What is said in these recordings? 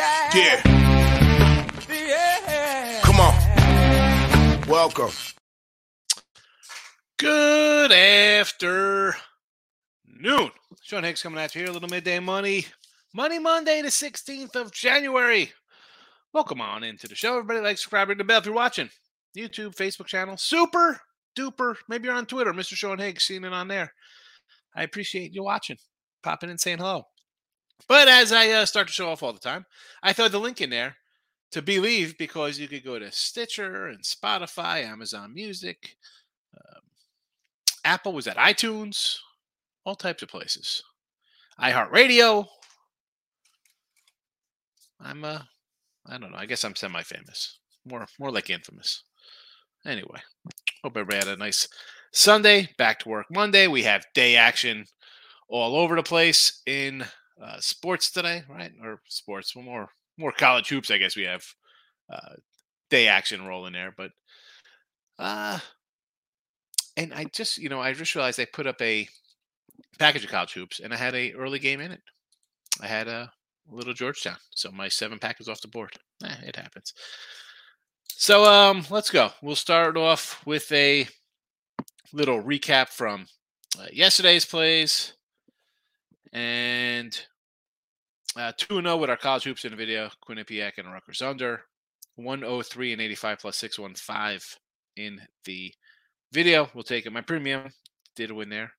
Yeah. Yeah. Come on. Welcome. Good afternoon. Sean Higgs coming at you here, a little midday money. Money Monday, the 16th of January. Welcome on into the show. Everybody like subscribing to the bell if you're watching. YouTube, Facebook channel. Super duper. Maybe you're on Twitter, Mr. Sean Higgs, seeing it on there. I appreciate you watching, popping and saying hello. But as I uh, start to show off all the time, I throw the link in there to believe because you could go to Stitcher and Spotify, Amazon Music, um, Apple was at iTunes, all types of places. iHeartRadio. I'm uh I don't know. I guess I'm semi-famous. More more like infamous. Anyway, hope everybody had a nice Sunday. Back to work Monday. We have day action all over the place in uh, sports today, right? Or sports, well, more more college hoops. I guess we have uh, day action rolling there, but uh, and I just you know I just realized I put up a package of college hoops and I had a early game in it. I had a little Georgetown, so my seven pack is off the board. Eh, it happens. So um, let's go. We'll start off with a little recap from uh, yesterday's plays and uh, 2 0 with our college hoops in the video. Quinnipiac and Rutgers under 103 and 85 plus 615 in the video. We'll take it. My premium did win there.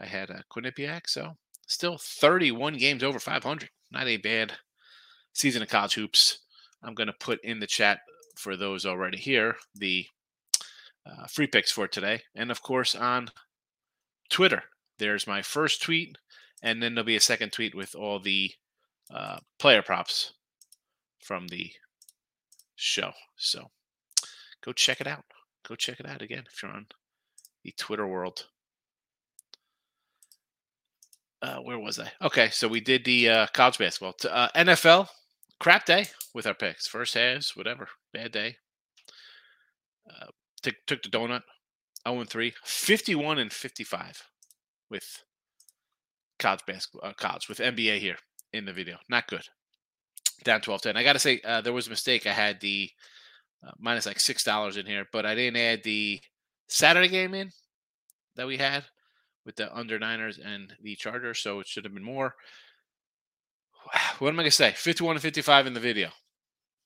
I had a Quinnipiac, so still 31 games over 500. Not a bad season of college hoops. I'm going to put in the chat for those already here the uh, free picks for today. And of course, on Twitter, there's my first tweet, and then there'll be a second tweet with all the uh, player props from the show. So go check it out. Go check it out again if you're on the Twitter world. Uh, where was I? Okay, so we did the uh, college basketball. Uh, NFL, crap day with our picks. First halves, whatever. Bad day. Uh, took, took the donut. 0 and 3. 51 and 55 with college basketball, uh, college, with NBA here in the video. Not good. Down 12 10. I got to say, uh, there was a mistake. I had the uh, minus like $6 in here, but I didn't add the Saturday game in that we had with the under Niners and the Chargers. So it should have been more. What am I going to say? 51 to 55 in the video.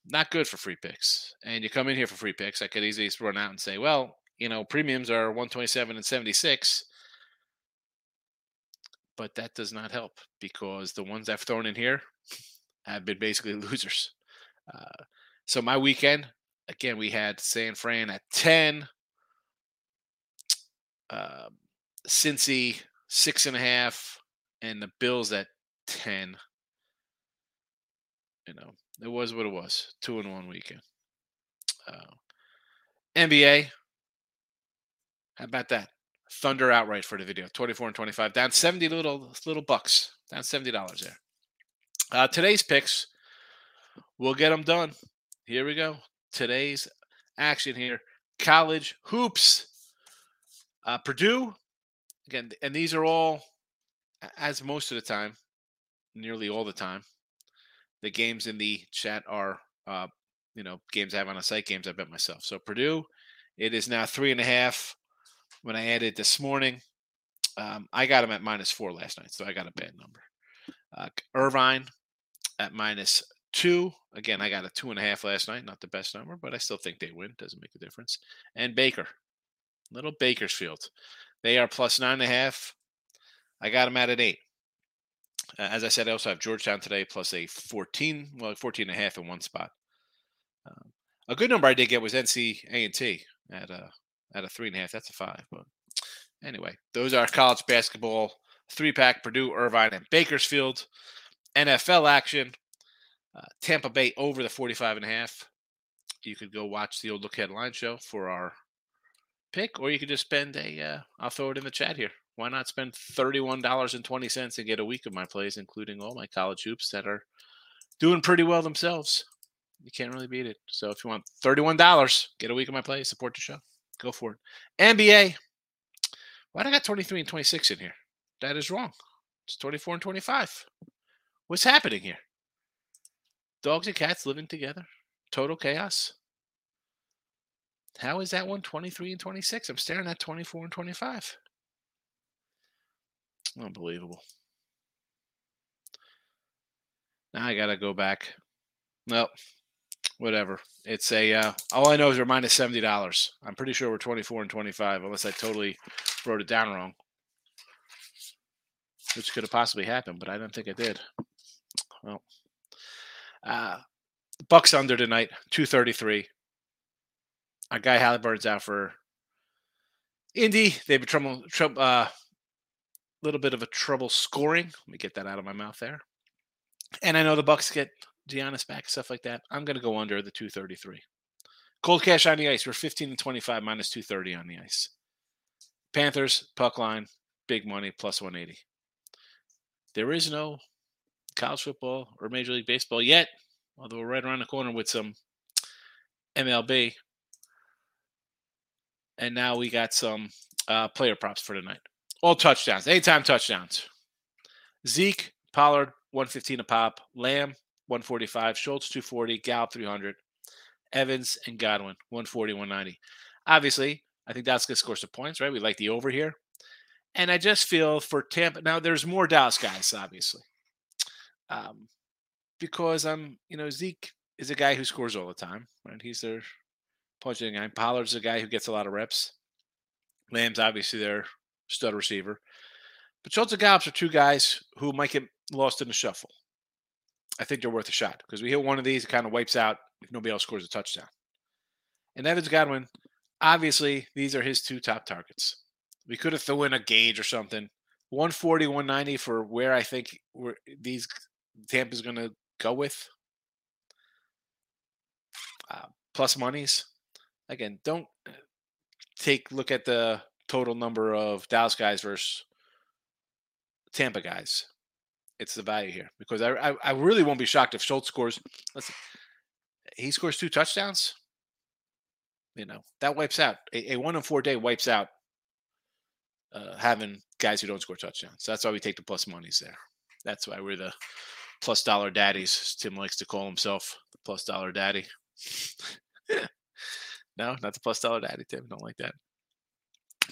Not good for free picks. And you come in here for free picks. I could easily run out and say, well, you know, premiums are 127 and 76 but that does not help because the ones I've thrown in here have been basically losers. Uh, so my weekend, again, we had San Fran at 10, uh, Cincy six and a half, and the Bills at 10. You know, it was what it was. Two in one weekend. Uh, NBA, how about that? Thunder outright for the video. 24 and 25. Down 70 little little bucks. Down $70 there. Uh, today's picks. We'll get them done. Here we go. Today's action here. College hoops. Uh, Purdue. Again, and these are all, as most of the time, nearly all the time, the games in the chat are, uh, you know, games I have on a site, games I bet myself. So Purdue, it is now three and a half when I added this morning. Um, I got them at minus four last night, so I got a bad number. Uh, Irvine at minus two. Again, I got a two and a half last night. Not the best number, but I still think they win. Doesn't make a difference. And Baker, little Bakersfield. They are plus nine and a half. I got them at an eight. Uh, as I said, I also have Georgetown today plus a 14, well, 14 and a half in one spot. Um, a good number I did get was NC A&T at a at a three and a half. That's a five. But anyway, those are college basketball three pack Purdue, Irvine, and Bakersfield. NFL action. Uh, Tampa Bay over the 45 and a half. You could go watch the old look headline show for our pick, or you could just spend a. Uh, I'll throw it in the chat here. Why not spend $31.20 and get a week of my plays, including all my college hoops that are doing pretty well themselves? You can't really beat it. So if you want $31, get a week of my plays, support the show. Go for it. NBA. Why did I got 23 and 26 in here? That is wrong. It's 24 and 25. What's happening here? Dogs and cats living together. Total chaos. How is that one 23 and 26? I'm staring at 24 and 25. Unbelievable. Now I gotta go back. Nope. Whatever. It's a uh, all I know is we're minus seventy dollars. I'm pretty sure we're 24 and 25, unless I totally wrote it down wrong. Which could have possibly happened, but I don't think it did. Well. Uh Bucks under tonight, 233. Our guy Halliburton's out for Indy. They've been trouble, trouble uh, little bit of a trouble scoring. Let me get that out of my mouth there. And I know the Bucks get Giannis back, stuff like that. I'm going to go under the 233. Cold cash on the ice. We're 15 and 25 minus 230 on the ice. Panthers puck line, big money plus 180. There is no college football or Major League Baseball yet, although we're right around the corner with some MLB. And now we got some uh, player props for tonight. All touchdowns, anytime touchdowns. Zeke, Pollard, 115 a pop. Lamb, 145. Schultz, 240. Gallup, 300. Evans and Godwin, 140, 190. Obviously, I think going to score some points, right? We like the over here. And I just feel for Tampa, now there's more Dallas guys, obviously. Um, because I'm, you know, Zeke is a guy who scores all the time, right? He's their punching guy. Pollard's a guy who gets a lot of reps. Lamb's obviously their stud receiver. But Schultz and Gallup are two guys who might get lost in the shuffle. I think they're worth a shot because we hit one of these, it kind of wipes out if nobody else scores a touchdown. And Evans Godwin, obviously, these are his two top targets. We could have thrown in a Gage or something. 140, 190 for where I think where these Tampa's going to go with. Uh, plus monies. Again, don't uh, take look at the total number of Dallas guys versus Tampa guys. It's the value here because I, I, I really won't be shocked if Schultz scores. Listen, he scores two touchdowns. You know that wipes out a, a one in four day wipes out uh, having guys who don't score touchdowns. So that's why we take the plus monies there. That's why we're the plus dollar daddies. Tim likes to call himself the plus dollar daddy. no, not the plus dollar daddy, Tim. Don't like that.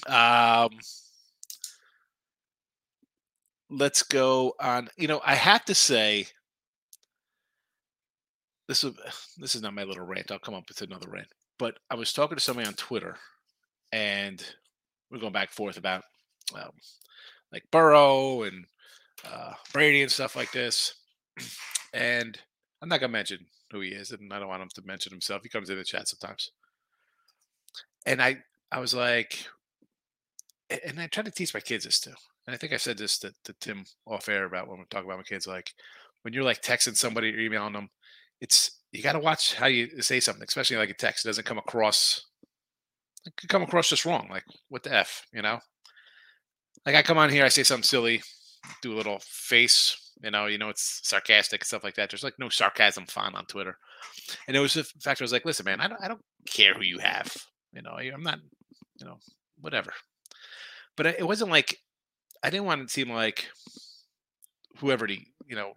Um, let's go on. You know, I have to say, this is this is not my little rant. I'll come up with another rant. But I was talking to somebody on Twitter, and we're going back and forth about um, like Burrow and uh, Brady and stuff like this. And I'm not gonna mention who he is, and I don't want him to mention himself. He comes in the chat sometimes. And I I was like, and I try to teach my kids this too. And I think I said this to, to Tim off air about when we talk about my kids. Like when you're like texting somebody or emailing them, it's you got to watch how you say something, especially like a text. It doesn't come across. It could come across just wrong. Like what the f, you know? Like I come on here, I say something silly, do a little face, you know, you know, it's sarcastic and stuff like that. There's like no sarcasm font on Twitter, and it was the fact I was like, listen, man, I don't, I don't care who you have, you know, I'm not, you know, whatever but it wasn't like I didn't want it to seem like whoever the you know.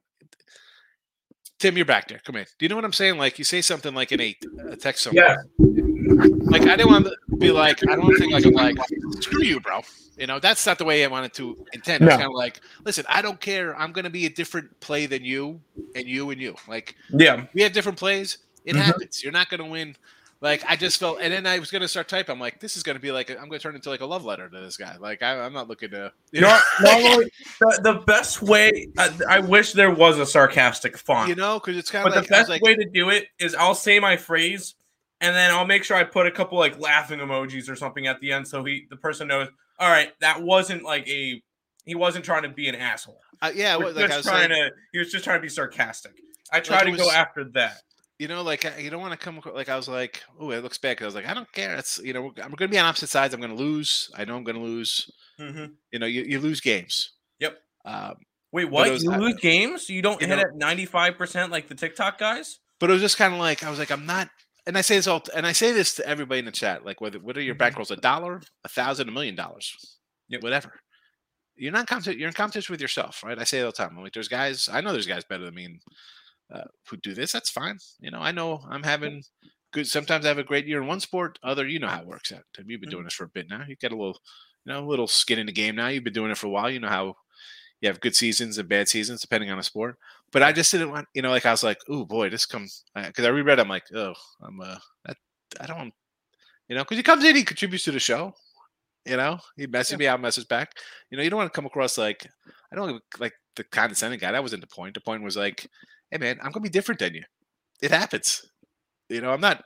Tim, you're back there. Come in. Do you know what I'm saying? Like you say something like in a, a text something. Yeah. Like I didn't want to be like I don't think like I'm like screw you, bro. You know that's not the way I wanted to intend. It's kind of like listen, I don't care. I'm going to be a different play than you, and you and you. Like Yeah. we have different plays. It Mhm. happens. You're not going to win. Like I just felt, and then I was going to start typing. I'm like, this is going to be like, i I'm going to turn into like a love letter to this guy. Like I, I'm not looking to, you know, No, no, the, the best way, I, I wish there was a sarcastic font. you know, because it's kind but of like, the best like, way to do it is I'll say my phrase and then I'll make sure I put a couple like laughing emojis or something at the end so he the person knows, all right, that wasn't like a he wasn't trying to be an asshole. uh, yeah, was like I just was trying saying, to he was just trying to be sarcastic. I try to it go after that. You know, like you don't want to come like I was like, oh, it looks bad. 'cause I was like, I don't care. It's you know, I'm going to be on opposite sides. I'm going to lose. I know I'm going to lose. Mhm. You know, you, you lose games. Yep. Um, Wait, what? was- you I- lose games? You don't you hit know- at 95% like the TikTok guys? but it was just kind of like I was like, I'm not. And I say this all, and I say this to everybody in the chat. Like, whether what are your Mhm. bankrolls? A dollar, a thousand, a million dollars, whatever. You're not competition. You're in competition with yourself, right? I say it all the time. I'm like, there's guys. I know there's guys better than me in uh, who do this. That's fine. You know, I know I'm having good. Sometimes I have a great year in one sport. Other, you know how it works out. Tim, you've been doing this for a bit now. You got a little, you know, a little skin in the game now. You've been doing it for a while. You know how you have good seasons and bad seasons depending on the sport. But I just didn't want, you know, like I was like, oh boy, this comes because I reread. I'm like, oh, I'm uh, that, I don't, you know, because he comes in, he contributes to the show. You know, he messaged Yeah. me, I'll message back. You know, you don't want to come across like I don't like the condescending guy. That wasn't the point. The point was like, hey man, I'm gonna be different than you. It happens. You know, I'm not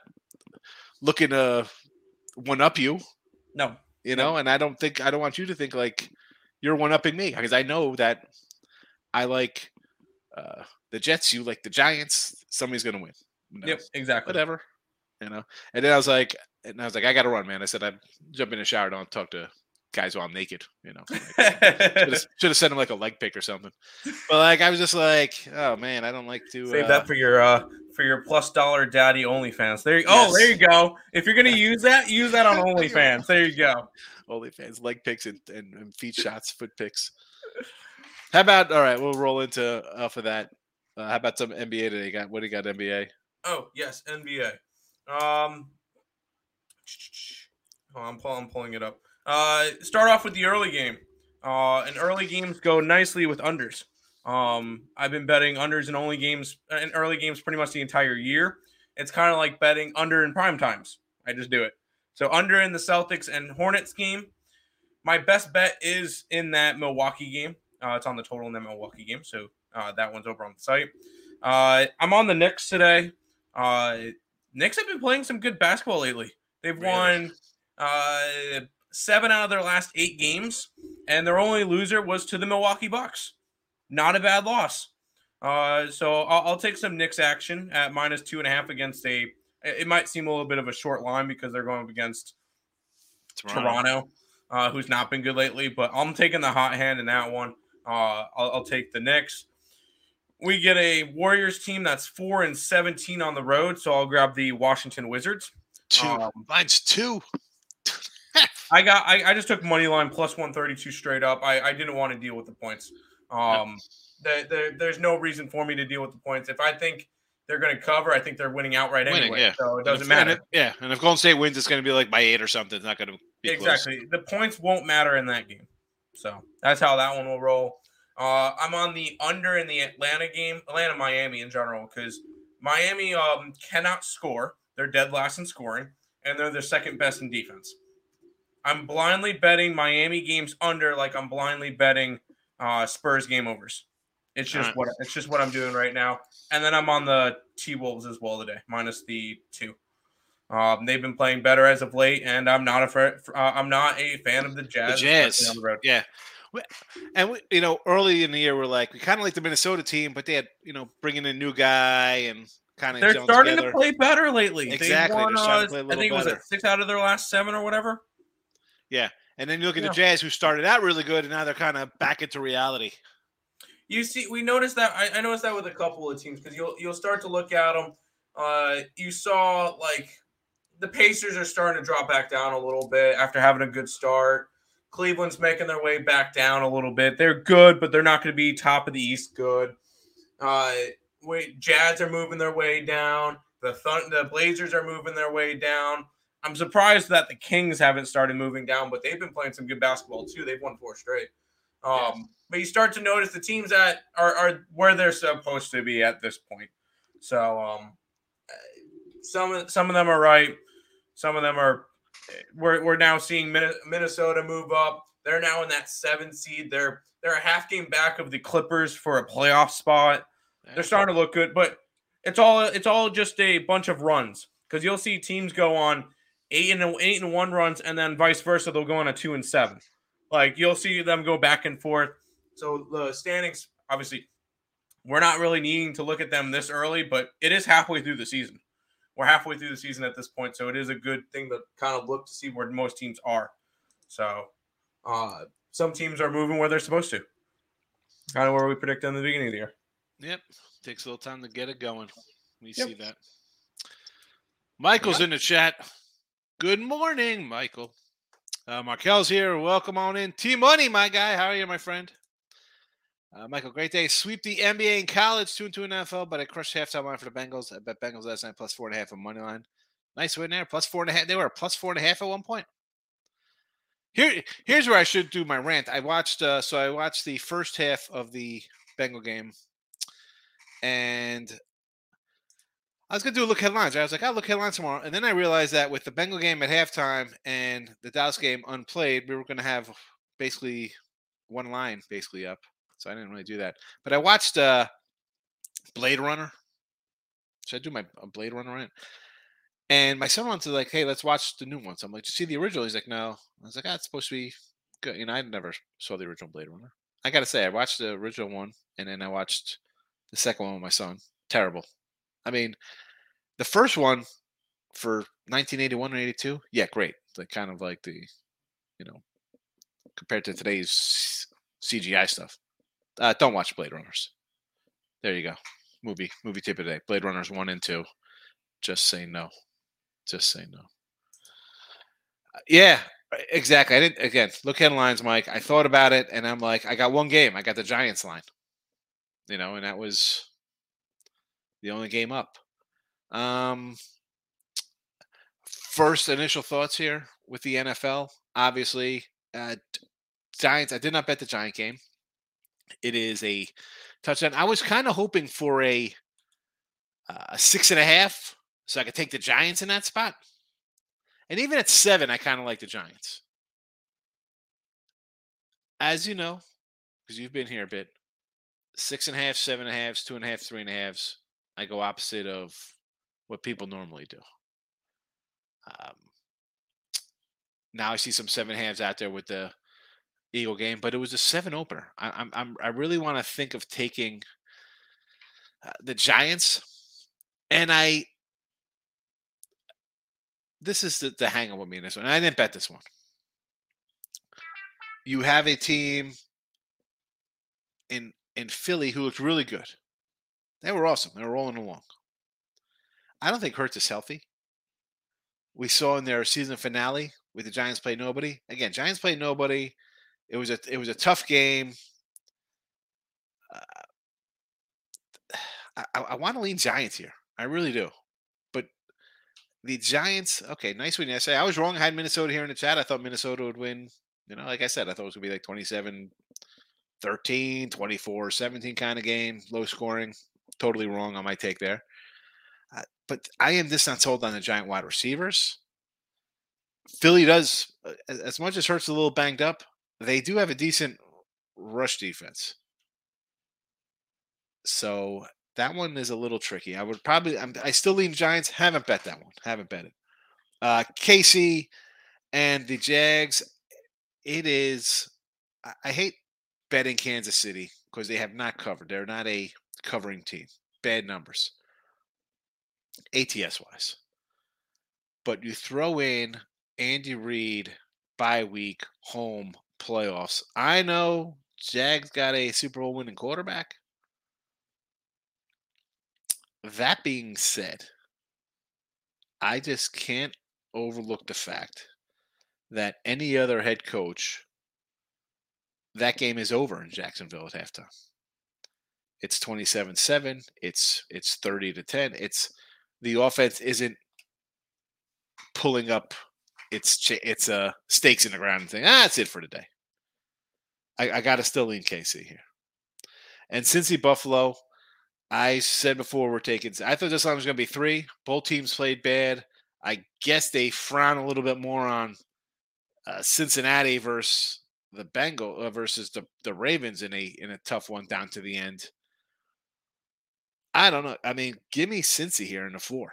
looking to one up you. No, You No. know, and I don't think I don't want you to think like you're one upping me because I know that I like uh the Jets. You like the Giants. Somebody's gonna win. Yep, exactly. Whatever. You know. And then I was like, and I was like, I gotta run, man. I said I'd jump in the shower, don't talk to guys while I'm naked. You know. Like, should have sent him like a leg pick or something. But like I was just like, oh man, I don't like to Save uh, that for your uh for your plus dollar daddy OnlyFans. There you oh there you go. If you're gonna use that, use that on OnlyFans. There you go. OnlyFans leg picks and, and, and feet shots, foot picks. How about all right? We'll roll into off of that. Uh, how about some NBA today? Got what do you got? NBA. Oh yes, NBA. Um, oh, I'm pulling, I'm pulling it up. Uh, start off with the early game. Uh, and early games go nicely with unders. Um, I've been betting unders in only games in early games pretty much the entire year. It's kind of like betting under in prime times. I just do it. So under in the Celtics and Hornets game. My best bet is in that Milwaukee game. Uh, it's on the total in that Milwaukee game, so uh, that one's over on the site. Uh, I'm on the Knicks today. Uh, Knicks have been playing some good basketball lately. They've Really? won uh, seven out of their last eight games, and their only loser was to the Milwaukee Bucks. Not a bad loss. Uh, so I'll, I'll take some Knicks action at minus two and a half against a. It might seem a little bit of a short line because they're going up against Toronto, uh, who's not been good lately. But I'm taking the hot hand in that one. Uh, I'll, I'll take the Knicks. We get a Warriors team that's four and seventeen on the road, so I'll grab the Washington Wizards. Two. Um, Mine's two. I got. I, I just took money line plus one thirty two straight up. I, I didn't want to deal with the points. Um, the, the, there's no reason for me to deal with the points. If I think they're going to cover, I think they're winning outright Winning, anyway. yeah. So it doesn't if- matter. and if- yeah, and if Golden State wins, it's going to be like by eight or something. It's not going to be close. Exactly. The points won't matter in that game. So that's how that one will roll. Uh, I'm on the under in the Atlanta game, Atlanta Miami in general, because Miami um, cannot score. They're dead last in scoring, and they're the second best in defense. I'm blindly betting Miami games under, like I'm blindly betting uh, Spurs game overs. It's just Alright. what it's just what I'm doing right now. And then I'm on the T Wolves as well today, minus the two. Um, they've been playing better as of late, and I'm not a fr- uh, I'm not a fan of the Jazz. The Jazz. on the road. Yeah. And we, you know, early in the year, we're like, we kind of like the Minnesota team, but they had, you know, bringing in a new guy and kind of They're starting to play better lately. Exactly, They won, uh, to play a I think it was better. it six out of their last seven or whatever. And then you look at Yeah. the Jazz, who started out really good, and now they're kind of back into reality. You see, we noticed that. I, I noticed that with a couple of teams because you'll you'll start to look at them. Uh, you saw like the Pacers are starting to drop back down a little bit after having a good start. Cleveland's making their way back down a little bit. They're good, but they're not going to be top of the East. Good. Uh, wait, Jazz are moving their way down. The Thun- the Blazers are moving their way down. I'm surprised that the Kings haven't started moving down, but they've been playing some good basketball too. They've won four straight. Um, Yes. But you start to notice the teams that are, are where they're supposed to be at this point. So um, some of some of them are right. Some of them are. We're, we're now seeing Minnesota move up. They're now in that seven seed. They're they're a half game back of the Clippers for a playoff spot. They're starting to look good, but it's all it's all just a bunch of runs because you'll see teams go on eight and eight and one runs, and then vice versa, they'll go on a two and seven. Like you'll see them go back and forth. So the standings, obviously, we're not really needing to look at them this early, but it is halfway through the season. We're halfway through the season at this point, so it is a good thing to kind of look to see where most teams are. So uh, some teams are moving where they're supposed to. Kind of where we predicted in the beginning of the year. Yep. Takes a little time to get it going. We Yep. see that. Michael's in the chat. Good morning, Michael. Uh, Markel's here. Welcome on in. T Money, my guy. How are you, my friend? Uh, Michael, great day. Sweep the NBA in college, two and two in NFL, but I crushed halftime line for the Bengals. I bet Bengals last night plus four and a half on money line. Nice win there. Plus four and a half. They were plus four and a half at one point. Here, here's where I should do my rant. I watched, uh, so I watched the first half of the Bengal game, and I was gonna do a look headlines. I was like, I'll look headlines tomorrow, and then I realized that with the Bengal game at halftime and the Dallas game unplayed, we were gonna have basically one line basically up. So I didn't really do that. But I watched uh Blade Runner. Should I do my Blade Runner rant? And my son wants to like, hey, let's watch the new one. So I'm like, you see the original? He's like, no. I was like, ah, it's supposed to be good. You know, I never saw the original Blade Runner. I gotta say, I watched the original one, and then I watched the second one with my son. Terrible. I mean, the first one for 1981 and 82, yeah, great. The kind of like the, you know, compared to today's CGI stuff. Uh, don't watch Blade Runners. There you go. Movie movie tip of the day. Blade Runners one and two. Just say no. Just say no. Uh, yeah, exactly. I didn't again look headlines, Mike. I thought about it and I'm like, I got one game. I got the Giants line. You know, and that was the only game up. Um first initial thoughts here with the NFL. Obviously, uh Giants. I did not bet the Giant game. It is a touchdown. I was kind of hoping for a, uh, six and a half, so I could take the Giants in that spot. And even at seven, I kind of like the Giants. As you know, because you've been here a bit, six and a half, seven and a halves, two and a half, three and a halves. I go opposite of what people normally do. Um, now I see some seven hands out there with the Eagle game, but it was a seven opener. I, I'm, I'm I really want to think of taking uh, the Giants, and I. This is the, the hang up with me in this one. I didn't bet this one. You have a team in in Philly who looked really good. They were awesome. They were rolling along. I don't think Hurts is healthy. We saw in their season finale with the Giants play nobody. Again, Giants play nobody. It was a it was a tough game. Uh, I, I want to lean Giants here. I really do. But the Giants, okay, nice win yesterday. I say I was wrong. I had Minnesota here in the chat. I thought Minnesota would win. You know, like I said, I thought it was going to be like 27 13, 24 17 kind of game, low scoring. Totally wrong on my take there. Uh, but I am just not sold on the Giant wide receivers. Philly does, uh, as much as Hurts a little banged up, they do have a decent rush defense. So that one is a little tricky. I would probably, I'm, i still lean Giants. Haven't bet that one. Haven't bet it. Uh, KC and the Jags. It is. I, I hate betting Kansas City because they have not covered. They're not a covering team. Bad numbers. ATS wise. But you throw in Andy Reid bye week home playoffs. I know Jags got a Super Bowl winning quarterback. That being said, I just can't overlook the fact that any other head coach, that game is over in Jacksonville at halftime. It's 27-7, it's it's 30 to 10. It's the offense isn't pulling up it's it's uh stakes in the ground and saying, ah, that's it for today. I, I got to still lean KC here. And Cincy Buffalo, I said before we're taking. I thought this line was to be three. Both teams played bad. I guess they frown a little bit more on uh, Cincinnati versus the Bengal uh, versus the the Ravens in a in a tough one down to the end. I don't know. I mean, give me Cincy here in the four.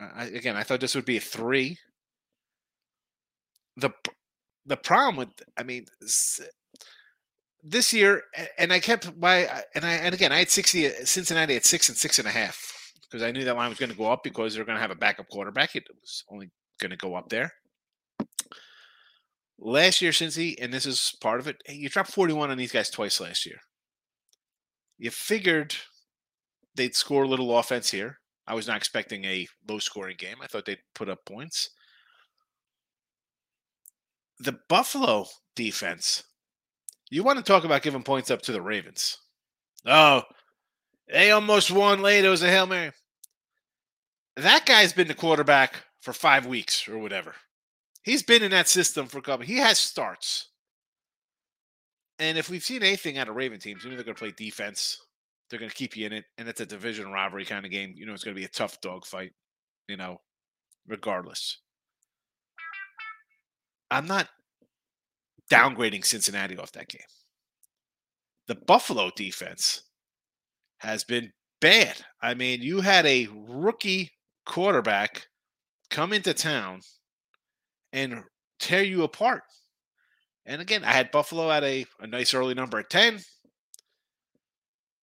I, again, I thought this would be a three the the problem with I mean this year, and I kept my and I and again I had sixty uh, Cincinnati at six and six and a half because I knew that line was going to go up because they're going to have a backup quarterback. It was only going to go up there. Last year, Cincy, and this is part of it, you dropped 41 on these guys twice last year. You figured they'd score a little offense here. I was not expecting a low scoring game. I thought they'd put up points the Buffalo defense You want to talk about giving points up to the Ravens? Oh, they almost won late. It was a hail mary. That guy's been the quarterback for five weeks or whatever. He's been in that system for a couple. He has starts. And if we've seen anything out of Raven teams, you know they're going to play defense. They're going to keep you in it, and it's a division rivalry kind of game. You know it's going to be a tough dog fight. You know, regardless. I'm not downgrading Cincinnati off that game. The Buffalo defense has been bad. I mean, you had a rookie quarterback come into town and tear you apart. And again, I had Buffalo at a, a nice early number at 10.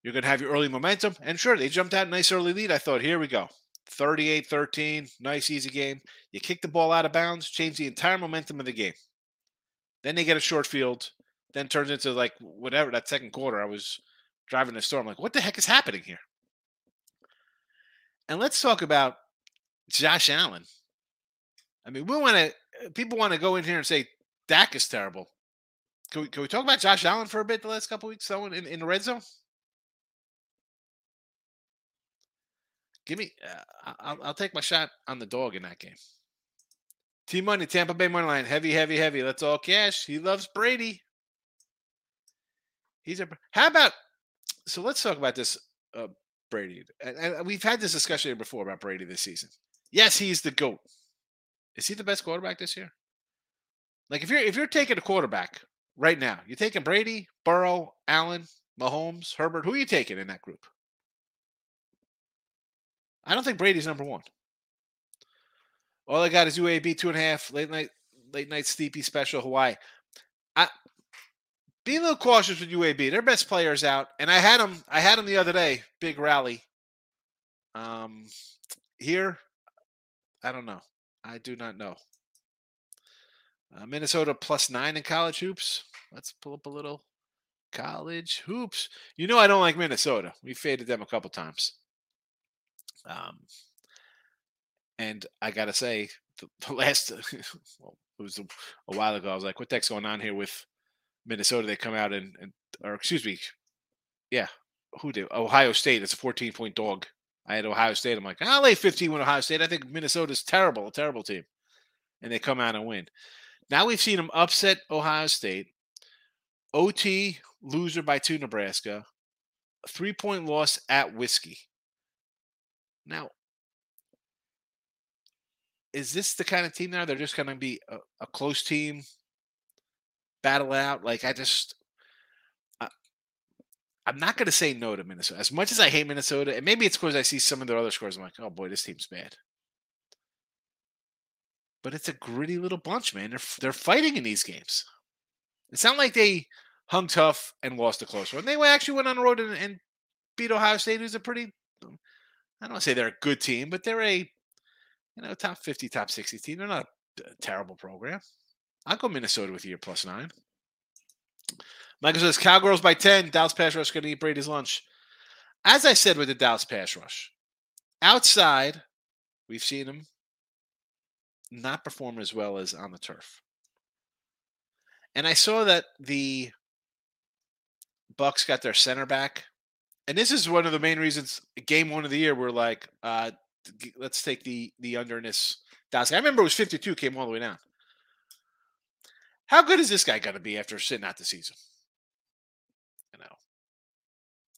You're going to have your early momentum. And sure, they jumped out a nice early lead. I thought, here we go. 38 13, nice, easy game. You kick the ball out of bounds, change the entire momentum of the game. Then they get a short field, then turns into like whatever that second quarter. I was driving the store. I'm like, what the heck is happening here? And let's talk about Josh Allen. I mean, we want to, people want to go in here and say Dak is terrible. Can we, can we talk about Josh Allen for a bit the last couple weeks, though, in, in the red zone? Give me, uh, I'll, I'll take my shot on the dog in that game. T Money, Tampa Bay money line, heavy, heavy, heavy. Let's all cash. He loves Brady. He's a. How about? So let's talk about this, uh, Brady. And, and we've had this discussion before about Brady this season. Yes, he's the goat. Is he the best quarterback this year? Like if you're if you're taking a quarterback right now, you're taking Brady, Burrow, Allen, Mahomes, Herbert. Who are you taking in that group? I don't think Brady's number one. All I got is UAB two and a half late night late night sleepy special Hawaii. I be a little cautious with UAB. Their best players out, and I had them. I had them the other day. Big rally. Um, here, I don't know. I do not know. Uh, Minnesota plus nine in college hoops. Let's pull up a little college hoops. You know I don't like Minnesota. We faded them a couple times. Um, and I gotta say, the, the last well, it was a, a, while ago. I was like, "What the heck's going on here with Minnesota?" They come out and, and or excuse me, yeah, who did Ohio State? It's a 14 point dog. I had Ohio State. I'm like, I'll lay 15 with Ohio State. I think Minnesota's terrible, a terrible team, and they come out and win. Now we've seen them upset Ohio State, OT loser by two Nebraska, three point loss at Whiskey. Now, is this the kind of team now they're just going to be a, a, close team, battle out? Like I just, I'm not going to say no to Minnesota. As much as I hate Minnesota, and maybe it's because I see some of their other scores, I'm like, oh boy, this team's bad. But it's a gritty little bunch, man. They're they're fighting in these games. It's not like they hung tough and lost a close one. They actually went on the road and, and beat Ohio State, who's a pretty I don't say they're a good team, but they're a you know, top 50, top 60 team. They're not a terrible program. I'll go Minnesota with you plus nine. Michael says Cowgirls by 10. Dallas Pass Rush going to eat Brady's lunch. As I said with the Dallas Pass Rush, outside, we've seen them not perform as well as on the turf. And I saw that the Bucks got their center back. And this is one of the main reasons game one of the year we're like, uh, let's take the the under in this Dallas. I remember it was 52, came all the way down. How good is this guy going to be after sitting out the season? You know.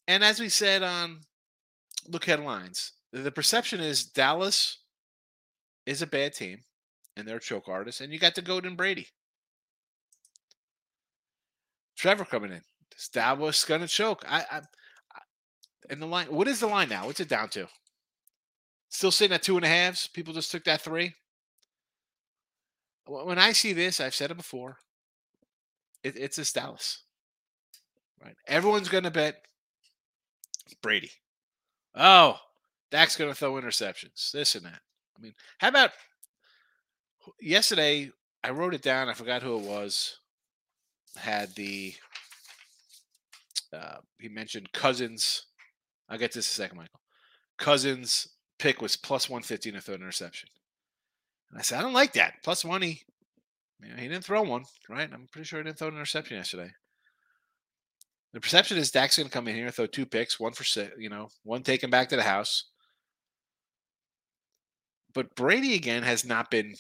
And as we said on look headlines, the perception is Dallas is a bad team and they're choke artists and you got the Golden Brady. Trevor coming in. Is Dallas going to choke? I, I, and the line. What is the line now? What's it down to? Still sitting at two and a halves. People just took that three. When I see this, I've said it before. It, it's a Dallas, right? Everyone's going to bet Brady. Oh, Dak's going to throw interceptions. This and that. I mean, how about yesterday? I wrote it down. I forgot who it was. Had the uh, he mentioned Cousins. I'll get this a second, Michael. Cousins pick was plus 150 and a third interception. And I said, I don't like that. Plus money. You know, he didn't throw one, right? I'm pretty sure he didn't throw an interception yesterday. The perception is Dak's going to come in here, throw two picks, one for six, you know, one taken back to the house. But Brady again has not been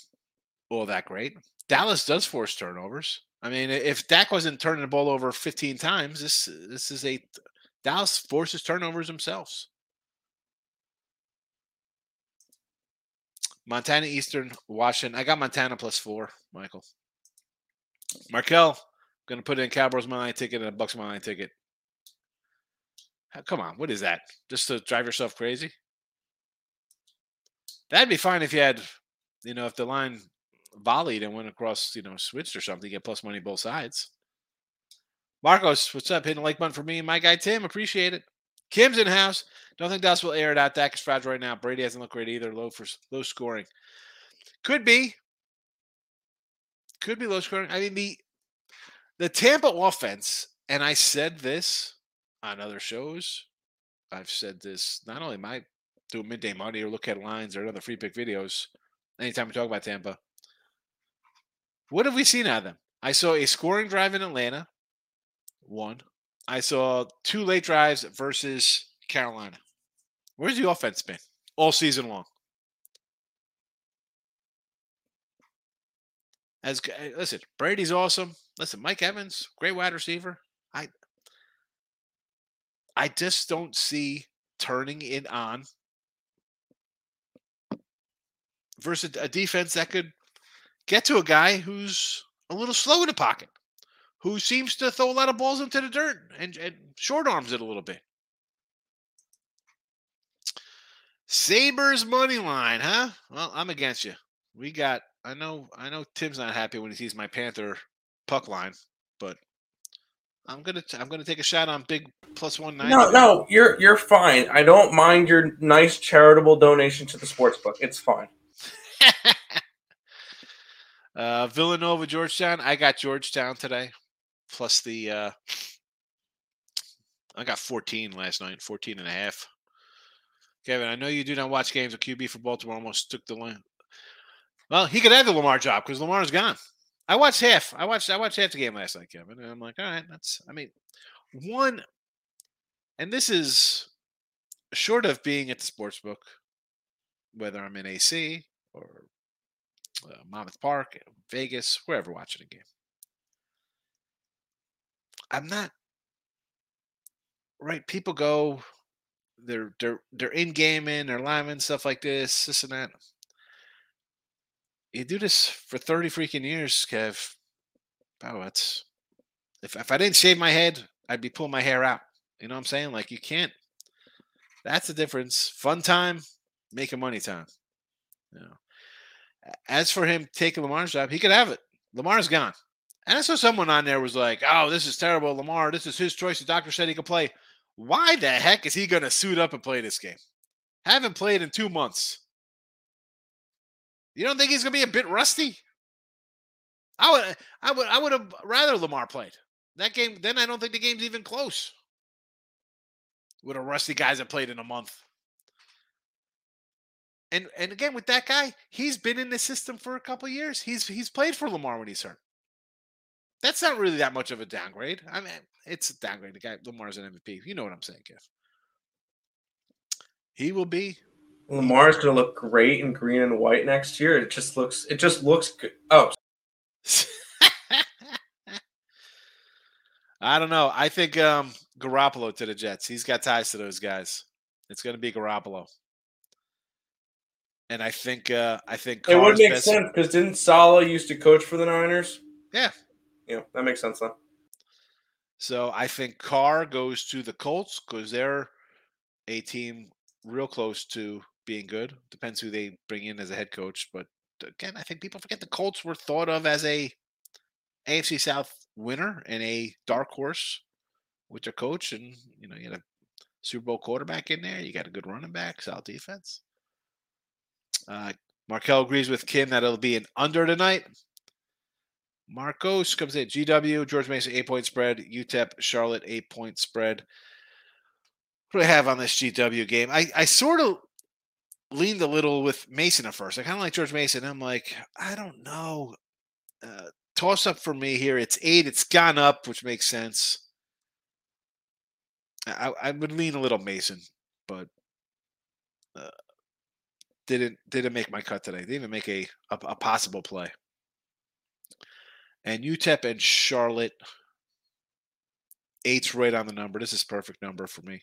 all that great. Dallas does force turnovers. I mean, if Dak wasn't turning the ball over 15 times, this this is a Dallas forces turnovers themselves. Montana Eastern, Washington. I got Montana plus four, Michael. Markel, gonna put in Cowboys money ticket and a Bucks money ticket. Come on, what is that? Just to drive yourself crazy? That'd be fine if you had, you know, if the line volleyed and went across, you know, switched or something, you get plus money both sides. Marcos, what's up? Hitting the like button for me and my guy Tim. Appreciate it. Kim's in house. Don't think Dallas will air it out. Dak is fragile right now. Brady hasn't looked great either. Low for low scoring. Could be. Could be low scoring. I mean the the Tampa offense, and I said this on other shows. I've said this not only my do midday money or look at lines or other free pick videos. Anytime we talk about Tampa, what have we seen out of them? I saw a scoring drive in Atlanta, one. I saw two late drives versus Carolina. Where's the offense been all season long? As eh, listen, Brady's awesome. Listen, Mike Evans, great wide receiver. I I just don't see turning it on versus a defense that could get to a guy who's a little slow in the pocket, who seems to throw a lot of balls into the dirt and, and short arms it a little bit. Sabres money line, huh? Well, I'm against you. We got I know I know Tim's not happy when he sees my Panther puck line, but I'm gonna t- I'm gonna take a shot on big plus one nine. No, no, you're you're fine. I don't mind your nice charitable donation to the sports book. It's fine. uh, Villanova, Georgetown. I got Georgetown today, plus the. Uh, I got 14 last night, 14 and a half. Kevin, I know you do not watch games of QB for Baltimore. Almost took the line. Well, he could have the Lamar job because Lamar's gone. I watched half. I watched. I watched half the game last night, Kevin, and I'm like, all right, that's. I mean, one, and this is short of being at the sports book, whether I'm in AC or uh, Monmouth Park, Vegas, wherever watching a game. I'm not right. People go, they're they're they're in gaming, they're linemen, stuff like this, this and that. You do this for 30 freaking years, Kev. Oh, that's if if I didn't shave my head, I'd be pulling my hair out. You know what I'm saying? Like you can't. That's the difference. Fun time, making money time. You know. As for him taking Lamar's job, he could have it. Lamar's gone. And I saw someone on there was like, "Oh, this is terrible, Lamar. This is his choice. The doctor said he could play. Why the heck is he going to suit up and play this game? Haven't played in two months. You don't think he's going to be a bit rusty? I would, I would, I would have rather Lamar played that game. Then I don't think the game's even close. With a rusty guys that played in a month. And and again with that guy, he's been in the system for a couple years. He's he's played for Lamar when he's hurt. That's not really that much of a downgrade. I mean, it's a downgrade. The guy Lamar's an MVP. You know what I'm saying, Kev. He will be. Lamar's going to look great in green and white next year. It just looks. It just looks good. Oh. I don't know. I think um Garoppolo to the Jets. He's got ties to those guys. It's going to be Garoppolo. And I think uh I think Carr's it would make best... sense because didn't Saleh used to coach for the Niners? Yeah. Yeah, that makes sense though. So I think Carr goes to the Colts because they're a team real close to being good. Depends who they bring in as a head coach, but again, I think people forget the Colts were thought of as a AFC South winner and a dark horse with their coach, and you know you had a Super Bowl quarterback in there. You got a good running back, solid defense. Uh, Markel agrees with Kim that it'll be an under tonight. Marcos comes in. GW, George Mason, eight point spread. UTEP, Charlotte, eight point spread. What do I have on this GW game? I, I sort of leaned a little with Mason at first. I kind of like George Mason. I'm like, I don't know. Uh, toss up for me here. It's eight. It's gone up, which makes sense. I, I would lean a little Mason, but uh, didn't didn't make my cut today. Didn't even make a a, a possible play. And UTEP and Charlotte, eight's right on the number. This is perfect number for me.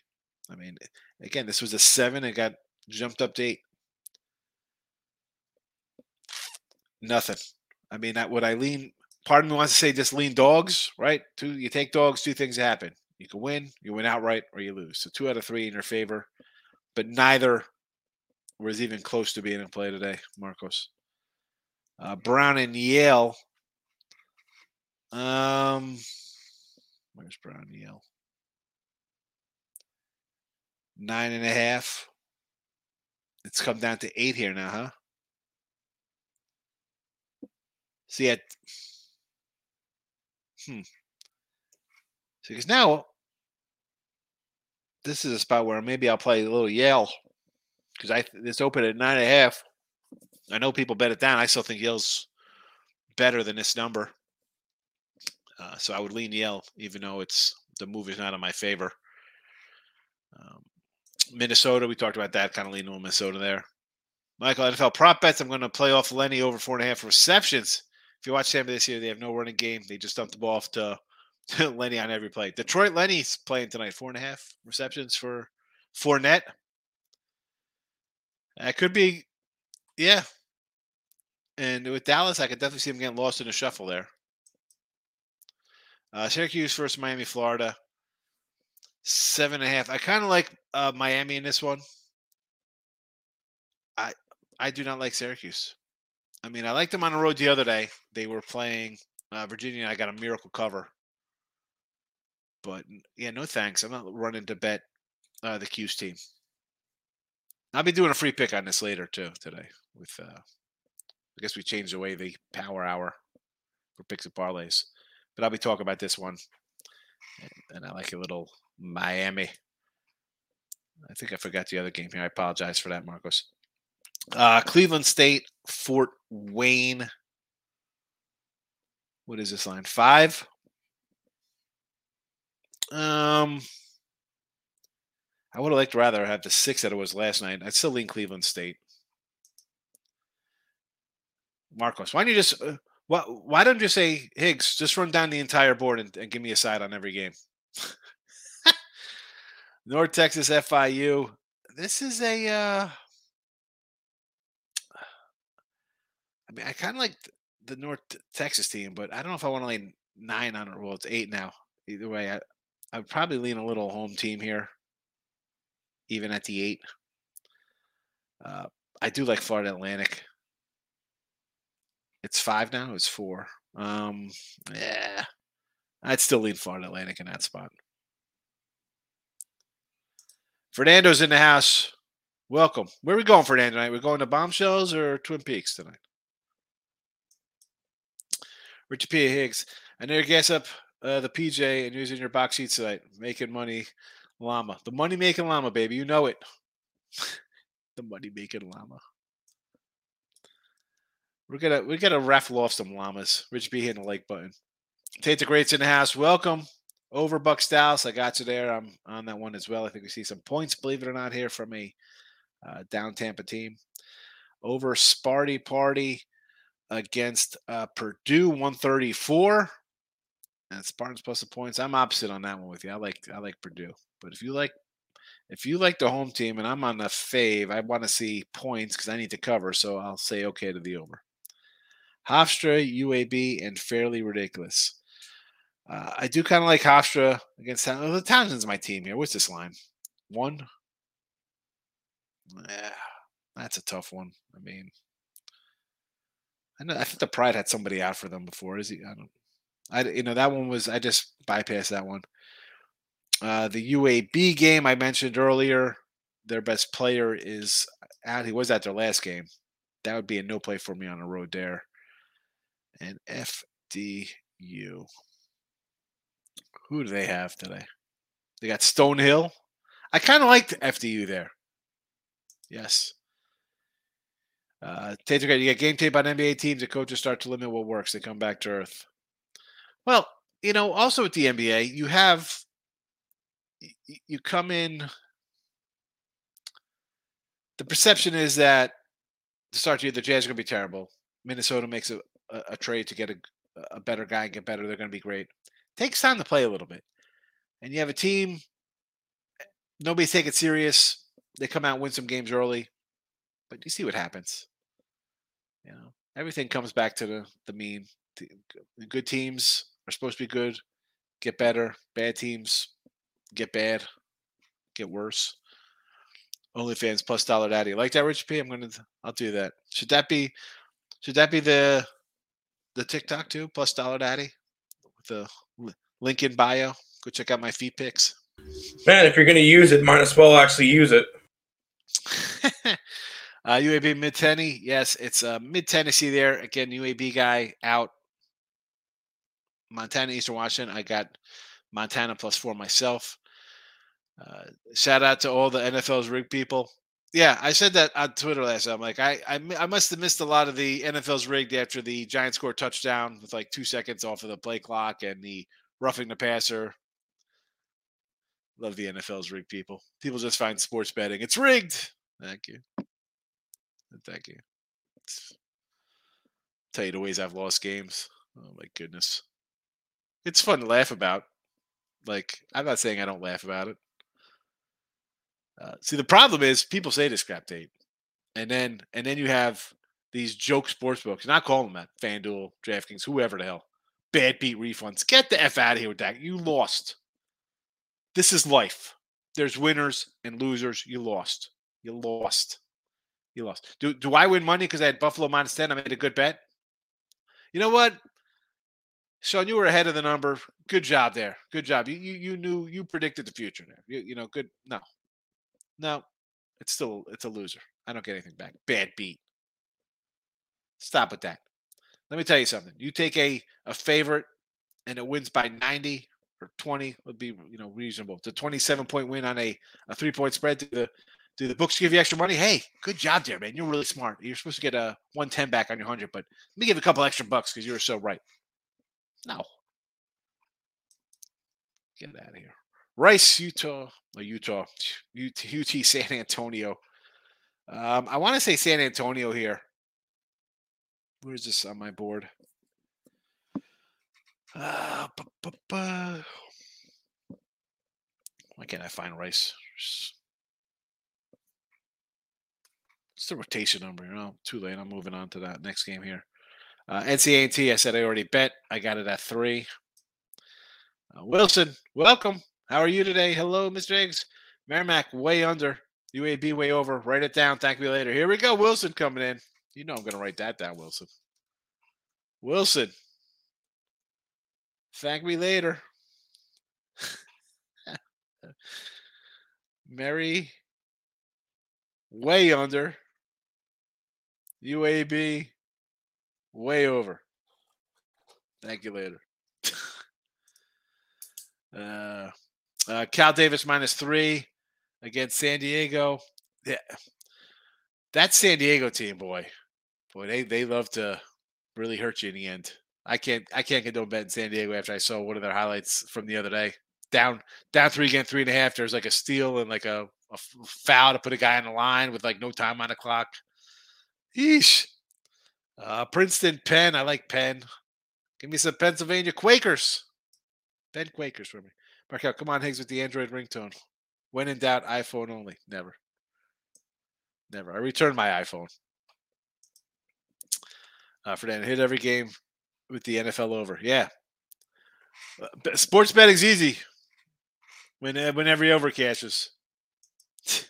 I mean, again, this was a seven. It got jumped up to eight. Nothing. I mean, that would I lean? Part of me wants to say just lean dogs, right? Two, you take dogs. Two things happen: you can win, you win outright, or you lose. So two out of three in your favor, but neither was even close to being in play today, Marcos. Uh, Brown and Yale. Um, where's Brown Yale? Nine and a half. It's come down to eight here now, huh? See, at hmm. See, because now this is a spot where maybe I'll play a little Yale because I this open at nine and a half. I know people bet it down. I still think Yale's better than this number, uh, so I would lean Yale, even though it's the move is not in my favor. Um, Minnesota, we talked about that. Kind of leaning on Minnesota there. Michael NFL prop bets. I'm going to play off Lenny over four and a half receptions. If you watch Tampa this year, they have no running game. They just dumped the ball off to, to Lenny on every play. Detroit Lenny's playing tonight. Four and a half receptions for Fournette. That could be, yeah. And with Dallas, I could definitely see him getting lost in the shuffle there. Uh, Syracuse versus Miami, Florida. Seven and a half. I kind of like uh, Miami in this one. I I do not like Syracuse. I mean, I liked them on the road the other day. They were playing uh, Virginia. I got a miracle cover. But yeah, no thanks. I'm not running to bet uh, the Q's team. I'll be doing a free pick on this later too today. With uh, I guess we changed the way the power hour for picks and parlays, but I'll be talking about this one, and, I like a little Miami. I think I forgot the other game here. I apologize for that, Marcos. Uh, Cleveland State, Fort Wayne. What is this line? Five. Um, I would have liked rather have the six that it was last night. I'd still lean Cleveland State. Marcos, why don't you just uh, why, why don't you say Higgs? Just run down the entire board and, and give me a side on every game. North Texas FIU. This is a. Uh, I mean, I kind of like the North Texas team, but I don't know if I want to lay nine on it. Well, it's eight now. Either way, I I would probably lean a little home team here even at the eight. Uh, I do like Florida Atlantic. It's five now. It's four. Um, yeah, I'd still lean Florida Atlantic in that spot. Fernando's in the house. Welcome. Where are we going, Fernando? Tonight? We're going to Bombshells or Twin Peaks tonight? Richard P. Higgs. I know you're gas up uh, the PJ and using your box seat tonight, making money Llama. The money making llama, baby. You know it. the money making llama. We're gonna we gotta raffle off some llamas. Rich be hitting the like button. Tate the Greats in the house. Welcome. Over Bucs Dallas. I got you there. I'm on that one as well. I think we see some points, believe it or not, here from a uh, down Tampa team. Over Sparty Party against uh, Purdue 134. And Spartans plus the points. I'm opposite on that one with you. I like I like Purdue. But if you like if you like the home team and I'm on the fave, I want to see points because I need to cover. So I'll say okay to the over. Hofstra, UAB, and fairly ridiculous. Uh, I do kind of like Hofstra against Towson. The Towson's my team here. What's this line? One? Yeah, that's a tough one. I mean, I know I think the Pride had somebody out for them before. Is he? I don't. I you know that one was I just bypassed that one. Uh, the UAB game I mentioned earlier, their best player is out. He was at their last game. That would be a no play for me on the road there. And FDU. Who do they have today? They got Stonehill. I kind of liked FDU there. Yes. Uh, Tater, you get game tape on NBA teams. The coaches start to limit what works. They come back to earth. Well, you know, also with the NBA, you have you come in. The perception is that to start the year, the Jazz are going to be terrible. Minnesota makes a, a, trade to get a, a better guy and get better. They're going to be great. Takes time to play a little bit, and you have a team. Eh, nobody's taking serious. They come out win some games early, but you see what happens. You know, everything comes back to the the mean. The good teams are supposed to be good, get better. Bad teams get bad, get worse. OnlyFans plus dollar daddy. Like that, Rich P? I'm gonna I'll do that. Should that be should that be the the TikTok too? Plus dollar daddy with the link in bio. Go check out my feet picks. Man, if you're gonna use it, might as well actually use it. uh, UAB mid Tennessee. Yes, it's uh, mid Tennessee there. Again, UAB guy out. Montana, Eastern Washington. I got Montana plus four myself. Uh, shout out to all the NFL's rig people. Yeah, I said that on Twitter last. Night. I'm like, I, I I must have missed a lot of the NFL's rigged after the Giants score touchdown with like two seconds off of the play clock and the roughing the passer. Love the NFL's rigged people. People just find sports betting. It's rigged. Thank you. Thank you. Tell you the ways I've lost games. Oh my goodness. It's fun to laugh about. Like, I'm not saying I don't laugh about it. Uh, see, the problem is people say this scrap tape, and then and then you have these joke sports books. Not call them that FanDuel, DraftKings, whoever the hell. Bad beat refunds. Get the f out of here with that. You lost. This is life. There's winners and losers. You lost. You lost. You lost. Do do I win money because I had Buffalo minus ten? I made a good bet. You know what, Sean? You were ahead of the number. Good job there. Good job. You you, you knew you predicted the future there. You, you know, good. No, no, it's still it's a loser. I don't get anything back. Bad beat. Stop with that. Let me tell you something. You take a a favorite and it wins by 90 or 20 would be you know reasonable. A 27 point win on a, a three point spread. Do the do the books give you extra money? Hey, good job there, man. You're really smart. You're supposed to get a 110 back on your 100, but let me give you a couple extra bucks because you were so right. No. Get out of here. Rice, Utah, or Utah, UT, UT San Antonio. Um, I want to say San Antonio here. Where's this on my board? Uh, bu- bu- bu- Why can't I find Rice? S- What's the rotation number? No, too late. I'm moving on to that next game here. Uh, NCAT, I said I already bet. I got it at three. Uh, Wilson, welcome. How are you today? Hello, Mr. Eggs. Merrimack, way under. UAB, way over. Write it down. Thank me later. Here we go. Wilson coming in. You know I'm going to write that down, Wilson. Wilson. Thank me later. Mary, way under. UAB, way over. Thank you later. uh, uh, Cal Davis minus three against San Diego. Yeah, that San Diego team, boy, boy, they they love to really hurt you in the end. I can't I can't get no bet in San Diego after I saw one of their highlights from the other day. Down down three again, three and a half. There's like a steal and like a, a foul to put a guy on the line with like no time on the clock. Yeesh. Uh, Princeton, Penn. I like Penn. Give me some Pennsylvania Quakers. Penn Quakers for me. Markel, come on, Higgs, with the Android ringtone. When in doubt, iPhone only. Never. Never. I returned my iPhone. Uh, for that, hit every game with the NFL over. Yeah. Uh, Sports betting's easy when uh, when every over cashes.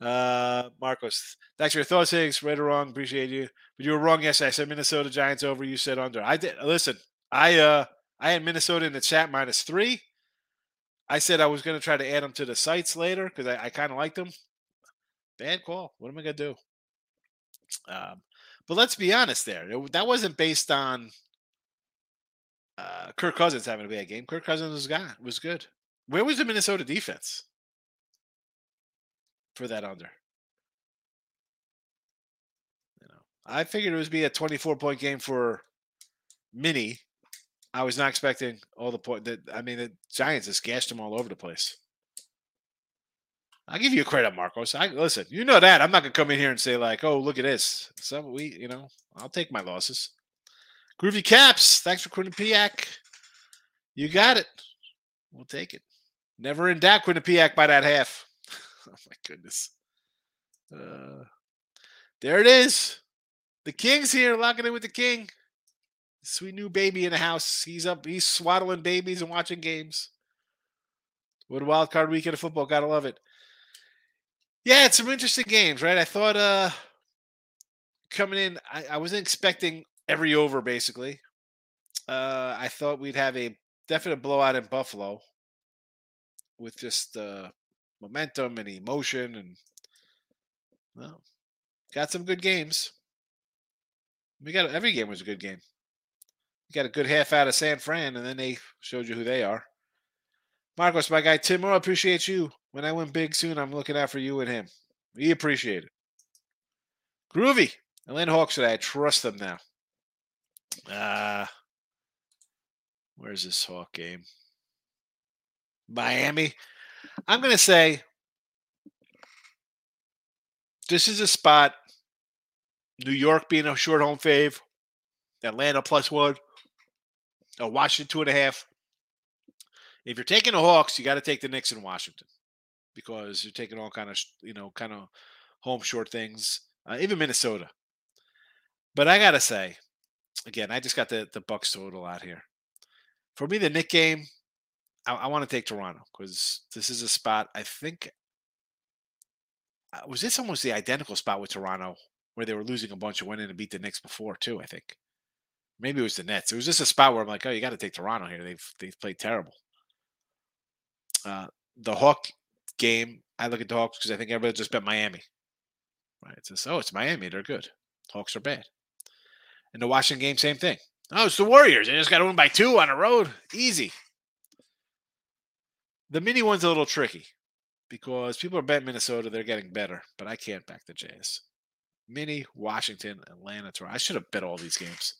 uh, Marcos, thanks for your thoughts, Higgs. Right or wrong, appreciate you. But you were wrong yesterday. I said Minnesota Giants over. You said under. I did. Listen, I uh I had Minnesota in the chat minus three. I said I was going to try to add them to the sites later because I, I kind of liked them. Bad call. What am I going to do? Um, but let's be honest there. It- that wasn't based on uh, Kirk Cousins having a bad game. Kirk Cousins was, guy, was good. Where was the Minnesota defense for that under? You know, I figured it was be a 24 point game for Mini, I was not expecting all the point that I mean the Giants just gashed them all over the place. I'll give you credit, Marcos. I listen, you know that. I'm not gonna come in here and say, like, oh, look at this. So we, you know, I'll take my losses. Groovy Caps, thanks for Quinnipiac. You got it. We'll take it. Never in doubt, Quinnipiac by that half. oh my goodness. Uh, there it is. The King's here, locking in with the King. Sweet new baby in the house. He's up. He's swaddling babies and watching games. What a wild card weekend of football. Gotta love it. Yeah, it's some interesting games, right? I thought uh coming in, I, I wasn't expecting every over basically. Uh I thought we'd have a definite blowout in Buffalo with just uh momentum and emotion and well, got some good games. We got every game was a good game. You got a good half out of San Fran, and then they showed you who they are. Marcos, my guy Tim Moore, appreciate you. When I win big soon, I'm looking out for you and him. We appreciate it. Groovy. Atlanta Hawks today. I trust them now. Uh where's this Hawk game? Miami. I'm gonna say this is a spot. New York being a short home fave. Atlanta plus one. Oh, Washington two and a half. If you're taking the Hawks, you got to take the Knicks in Washington because you're taking all kind of you know kind of home short things. Uh, even Minnesota. But I gotta say, again, I just got the the Bucks total out here. For me, the Knick game, I, I want to take Toronto because this is a spot I think uh, was this almost the identical spot with Toronto where they were losing a bunch and went in and beat the Knicks before too. I think maybe it was the Nets. It was just a spot where I'm like, oh, you got to take Toronto here. They've they've played terrible. Uh, the Hawk game, I look at the Hawks because I think everybody just bet Miami. Right? It's just, oh, it's Miami. They're good. Hawks are bad. And the Washington game, same thing. Oh, it's the Warriors. They just got to win by two on the road. Easy. The mini one's a little tricky because people are betting Minnesota. They're getting better, but I can't back the Jazz. Mini, Washington, Atlanta, Toronto. I should have bet all these games.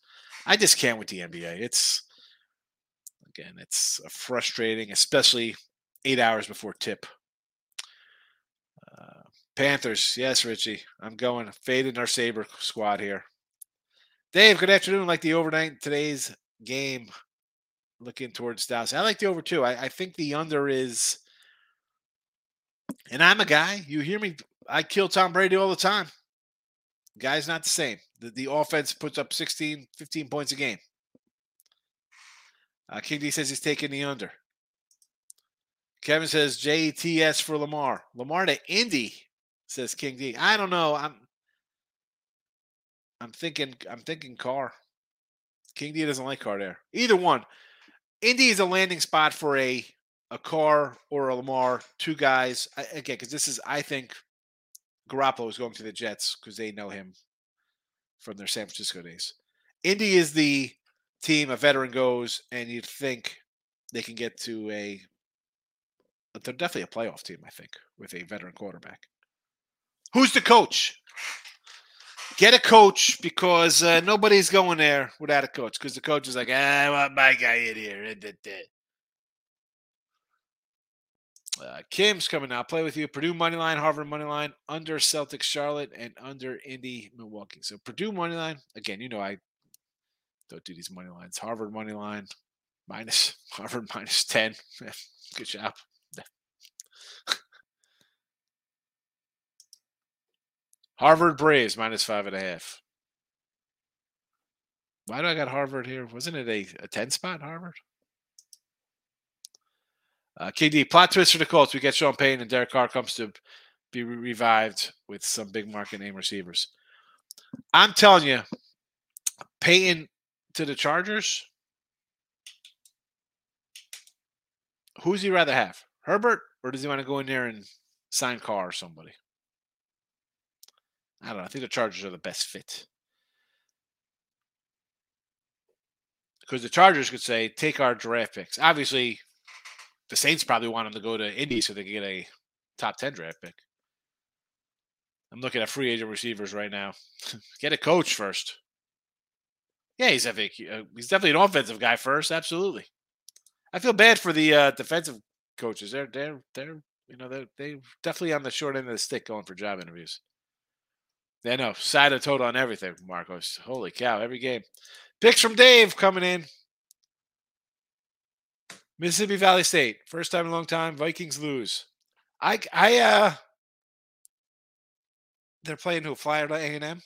I just can't with the NBA. It's again, it's frustrating, especially eight hours before tip. Uh, Panthers, yes, Richie. I'm going fading our Sabre squad here. Dave, good afternoon. Like the overnight today's game, looking towards Dallas. I like the over too. I, I think the under is, and I'm a guy. You hear me? I kill Tom Brady all the time. Guy's not the same. The, the offense puts up 16, 15 points a game. Uh, King D says he's taking the under. Kevin says JTS for Lamar. Lamar to Indy, says King D. I don't know. I'm I'm thinking I'm thinking Carr. King D doesn't like Carr there. Either one. Indy is a landing spot for a a Carr or a Lamar, two guys. again, because this is I think Garoppolo is going to the Jets because they know him from their San Francisco days. Indy is the team a veteran goes, and you'd think they can get to a. They're definitely a playoff team, I think, with a veteran quarterback. Who's the coach? Get a coach because uh, nobody's going there without a coach. Because the coach is like, ah, I want my guy in here. Uh, Kim's coming out. Play with you. Purdue money line, Harvard money line, under Celtics Charlotte, and under Indy Milwaukee. So Purdue money line. Again, you know I don't do these money lines. Harvard money line minus Harvard minus ten. Good job. Harvard Braves minus five and a half. Why do I got Harvard here? Wasn't it a, a 10 spot, Harvard? Uh, KD, plot twist for the Colts. We get Sean Payton and Derek Carr comes to be revived with some big market name receivers. I'm telling you, Payton to the Chargers. Who's he rather have? Herbert, or does he want to go in there and sign Carr or somebody? I don't know. I think the Chargers are the best fit. Because the Chargers could say, take our draft picks. Obviously, the Saints probably want him to go to Indy so they can get a top 10 draft pick. I'm looking at free agent receivers right now. get a coach first. Yeah, he's a uh, he's definitely an offensive guy first. Absolutely. I feel bad for the uh, defensive coaches. They're they're they're you know they're they definitely on the short end of the stick going for job interviews. They know side of total on everything, Marcos. Holy cow, every game. Picks from Dave coming in. Mississippi Valley State, first time in a long time. Vikings lose. I I uh they're playing who? Florida A and M.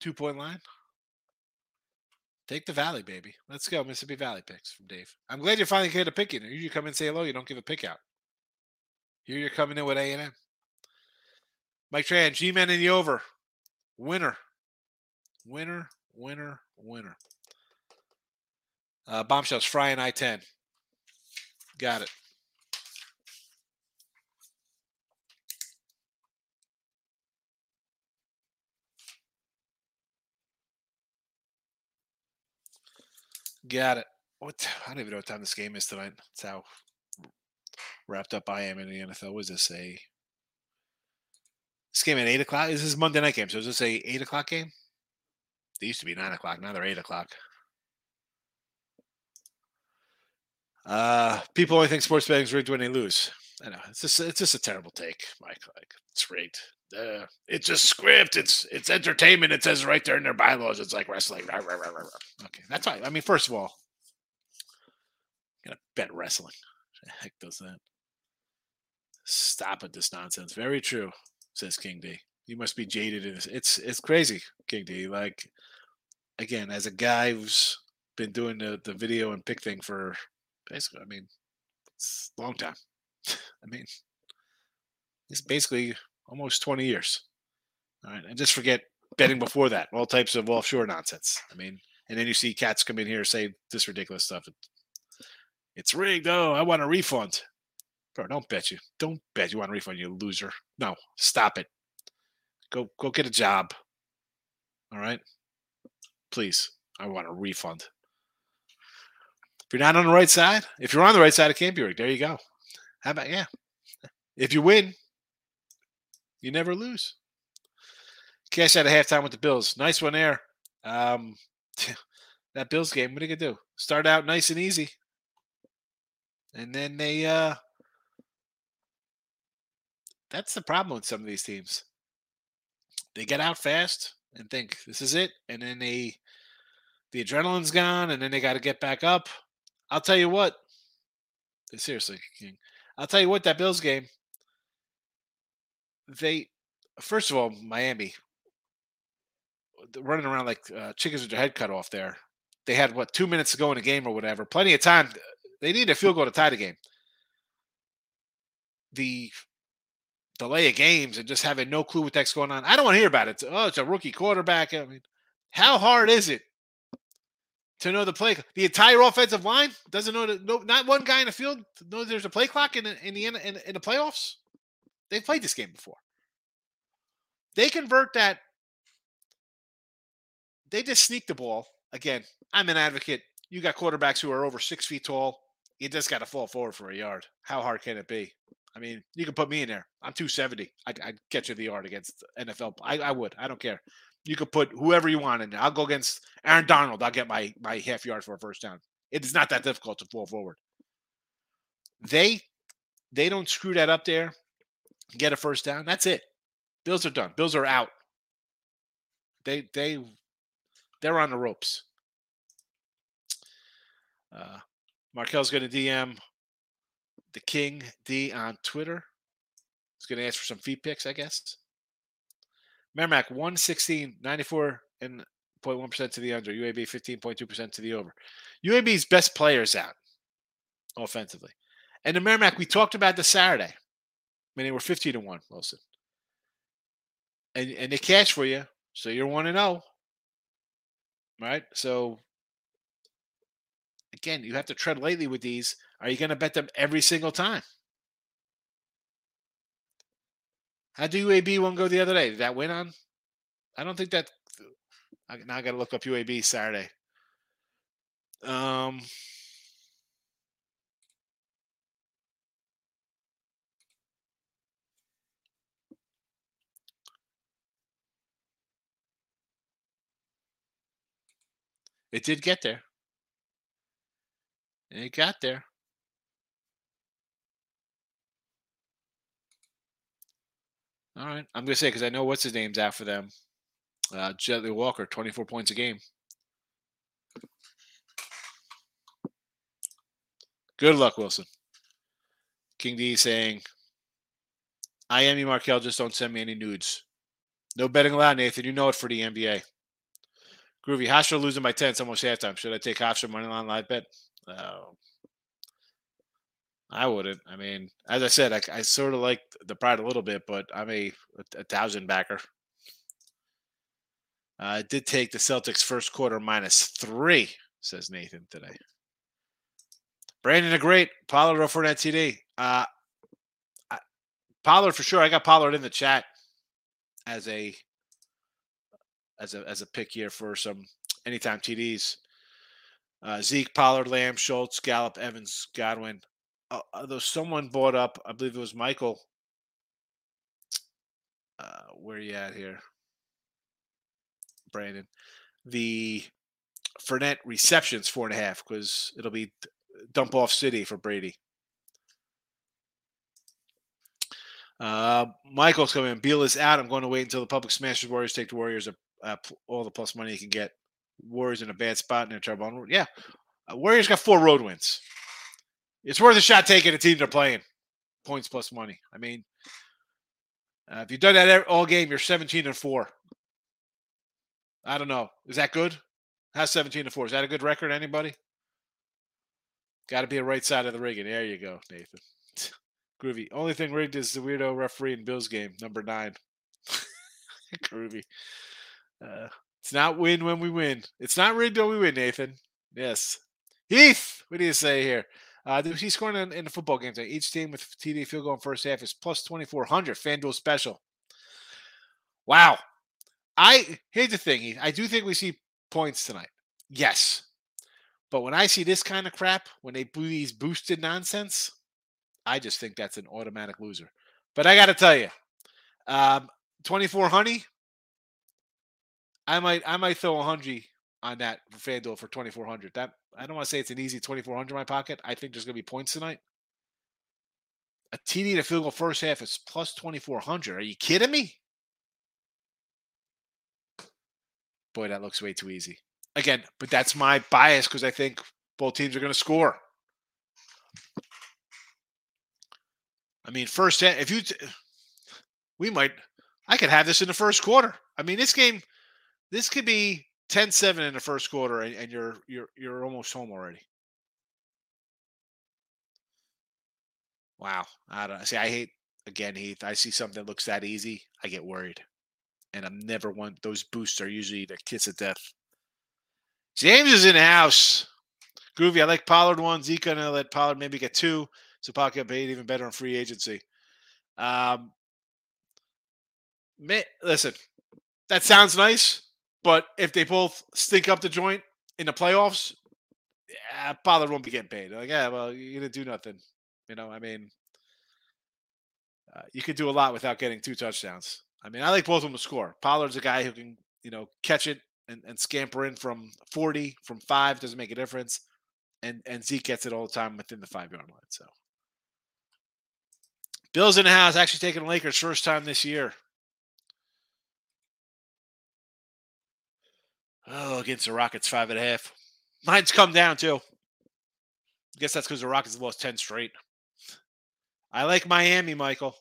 Two point line. Take the Valley, baby. Let's go, Mississippi Valley picks from Dave. I'm glad you finally get a pick in. You come and say hello. You don't give a pick out. Here you're coming in with A and M. Mike Tran, G-Men in the over. Winner. Winner, winner, winner. Uh, bombshells, Fry I 10. Got it. Got it. What? I don't even know what time this game is tonight. That's how wrapped up I am in the NFL. Was this a this game at eight o'clock? This is Monday night game. So is this a eight o'clock game? They used to be nine o'clock. Now they're eight o'clock. Uh, people only think sports betting is rigged when they lose. I know it's just it's just a terrible take, Mike. Like it's rigged. Uh, it's a script. It's it's entertainment. It says right there in their bylaws. It's like wrestling. Okay, that's fine. I mean, first of all, I'm gonna bet wrestling. The heck does that? Stop with this nonsense. Very true, says King D. You must be jaded in this. It's it's crazy, King D. Like again, as a guy who's been doing the, the video and pick thing for basically, I mean, it's a long time. I mean, it's basically almost 20 years. All right. And just forget betting before that, all types of offshore nonsense. I mean, and then you see cats come in here say this ridiculous stuff. It's rigged. Oh, I want a refund. Bro, don't bet you. Don't bet you want a refund, you loser. No, stop it. Go go get a job. All right? Please. I want a refund. If you're not on the right side, if you're on the right side, of be rigged. There you go. How about yeah? If you win, you never lose. Cash out a halftime with the Bills. Nice one there. Um, that Bills game, what are you gonna do? Start out nice and easy, and then they. uh That's the problem with some of these teams. They get out fast and think this is it, and then they, the adrenaline's gone, and then they got to get back up. I'll tell you what. Seriously, King. I'll tell you what. That Bills game, they first of all, Miami running around like uh, chickens with their head cut off there. They had what two minutes to go in the game or whatever. Plenty of time. They need a field goal to tie the game. The delay of games and just having no clue what that's going on. I don't want to hear about it. oh, it's a rookie quarterback. I mean, how hard is it to know the play? The entire offensive line doesn't know that. No, not one guy in the field knows there's a play clock in the in the in, in the playoffs. They've played this game before. They convert that. They just sneak the ball. Again, I'm an advocate. You got quarterbacks who are over six feet tall. You just got to fall forward for a yard. How hard can it be? I mean, you can put me in there. I'm 270. I'd, I'd you the yard against NFL. I, I would. I don't care. You could put whoever you want in there. I'll go against Aaron Donald. I'll get my my half yard for a first down. It is not that difficult to fall forward. They they don't screw that up there get a first down. That's it. Bills are done. Bills are out. They they they're on the ropes. Uh, Markel's going to DM the King D on Twitter. He's going to ask for some feed picks, I guess. Merrimack 116, 94 and 0.1% to the under. UAB 15.2% to the over. UAB's best players out offensively. And the Merrimack, we talked about this Saturday. I mean, they were 15 to 1, Wilson. And and they cash for you. So you're 1 to 0. Right? So again, you have to tread lightly with these. Are you going to bet them every single time? How do UAB one go the other day? Did that win on? I don't think that. Now I got to look up UAB Saturday. Um, It did get there. It got there. All right. I'm going to say because I know what's his name's after them. Uh, Jelly Walker, 24 points a game. Good luck, Wilson. King D saying, I am you, Markel. Just don't send me any nudes. No betting allowed, Nathan. You know it for the NBA. Groovy. Hofstra losing by 10. It's almost halftime. Should I take Hofstra money line live bet? Oh. I wouldn't. I mean, as I said, I, I sort of like the pride a little bit, but I'm a, a, a Towson backer. Uh, I did take the Celtics first quarter minus three, says Nathan today. Brandon, a great Pollard for an TD. Uh, I, Pollard for sure. I got Pollard in the chat as a as a as a pick here for some anytime TDs. Uh, Zeke, Pollard, Lamb, Schultz, Gallup, Evans, Godwin. Uh, although someone brought up, I believe it was Michael. Uh, where are you at here, Brandon? The Fournette receptions four and a half because it'll be dump off city for Brady. Uh, Michael's coming. Beal is out. I'm going to wait until the public smashes Warriors take the Warriors uh, all the plus money you can get. Warriors in a bad spot in trouble. Yeah, uh, Warriors got four road wins. It's worth a shot taking a team they're playing. Points plus money. I mean, uh, if you've done that all game, you're 17 and four. I don't know. Is that good? How's 17 to four? Is that a good record? Anybody? Got to be a right side of the rigging. There you go, Nathan. Groovy. Only thing rigged is the weirdo referee in Bills game, number nine. Groovy. Uh, it's not win when we win. It's not rigged when we win, Nathan. Yes. Heath, what do you say here? Uh, he's scoring in, in the football game today. Each team with TD field goal in first half is plus 2,400. FanDuel special. Wow. I here's the thing. I do think we see points tonight. Yes. But when I see this kind of crap, when they do these boosted nonsense, I just think that's an automatic loser. But I got to tell you, um, 24 honey, I might I might throw a hundred on that for FanDuel for 2400. That I don't want to say it's an easy 2400 in my pocket. I think there's going to be points tonight. A TD to field goal first half is plus 2400. Are you kidding me? Boy, that looks way too easy. Again, but that's my bias because I think both teams are going to score. I mean, first half, if you, we might, I could have this in the first quarter. I mean, this game, this could be 10-7 in the first quarter, and, and you're you're you're almost home already. Wow, I don't see. I hate again, Heath. I see something that looks that easy, I get worried, and I'm never one. Those boosts are usually the kiss of death. James is in the house. Groovy. I like Pollard one. Zeke gonna let Pollard maybe get two. So Pollard get paid even better on free agency. Um, may, listen, that sounds nice, but if they both stink up the joint in the playoffs, yeah, Pollard won't be getting paid. Like, yeah, well, you didn't do nothing. You know, I mean, uh, you could do a lot without getting two touchdowns. I mean, I like both of them to score. Pollard's a guy who can, you know, catch it and, and scamper in from 40, from five, doesn't make a difference. And and Zeke gets it all the time within the five yard line. So Bills in the house, actually taking the Lakers first time this year. Oh, against the Rockets, five and a half. Mine's come down too. I guess that's because the Rockets lost 10 straight. I like Miami, Michael.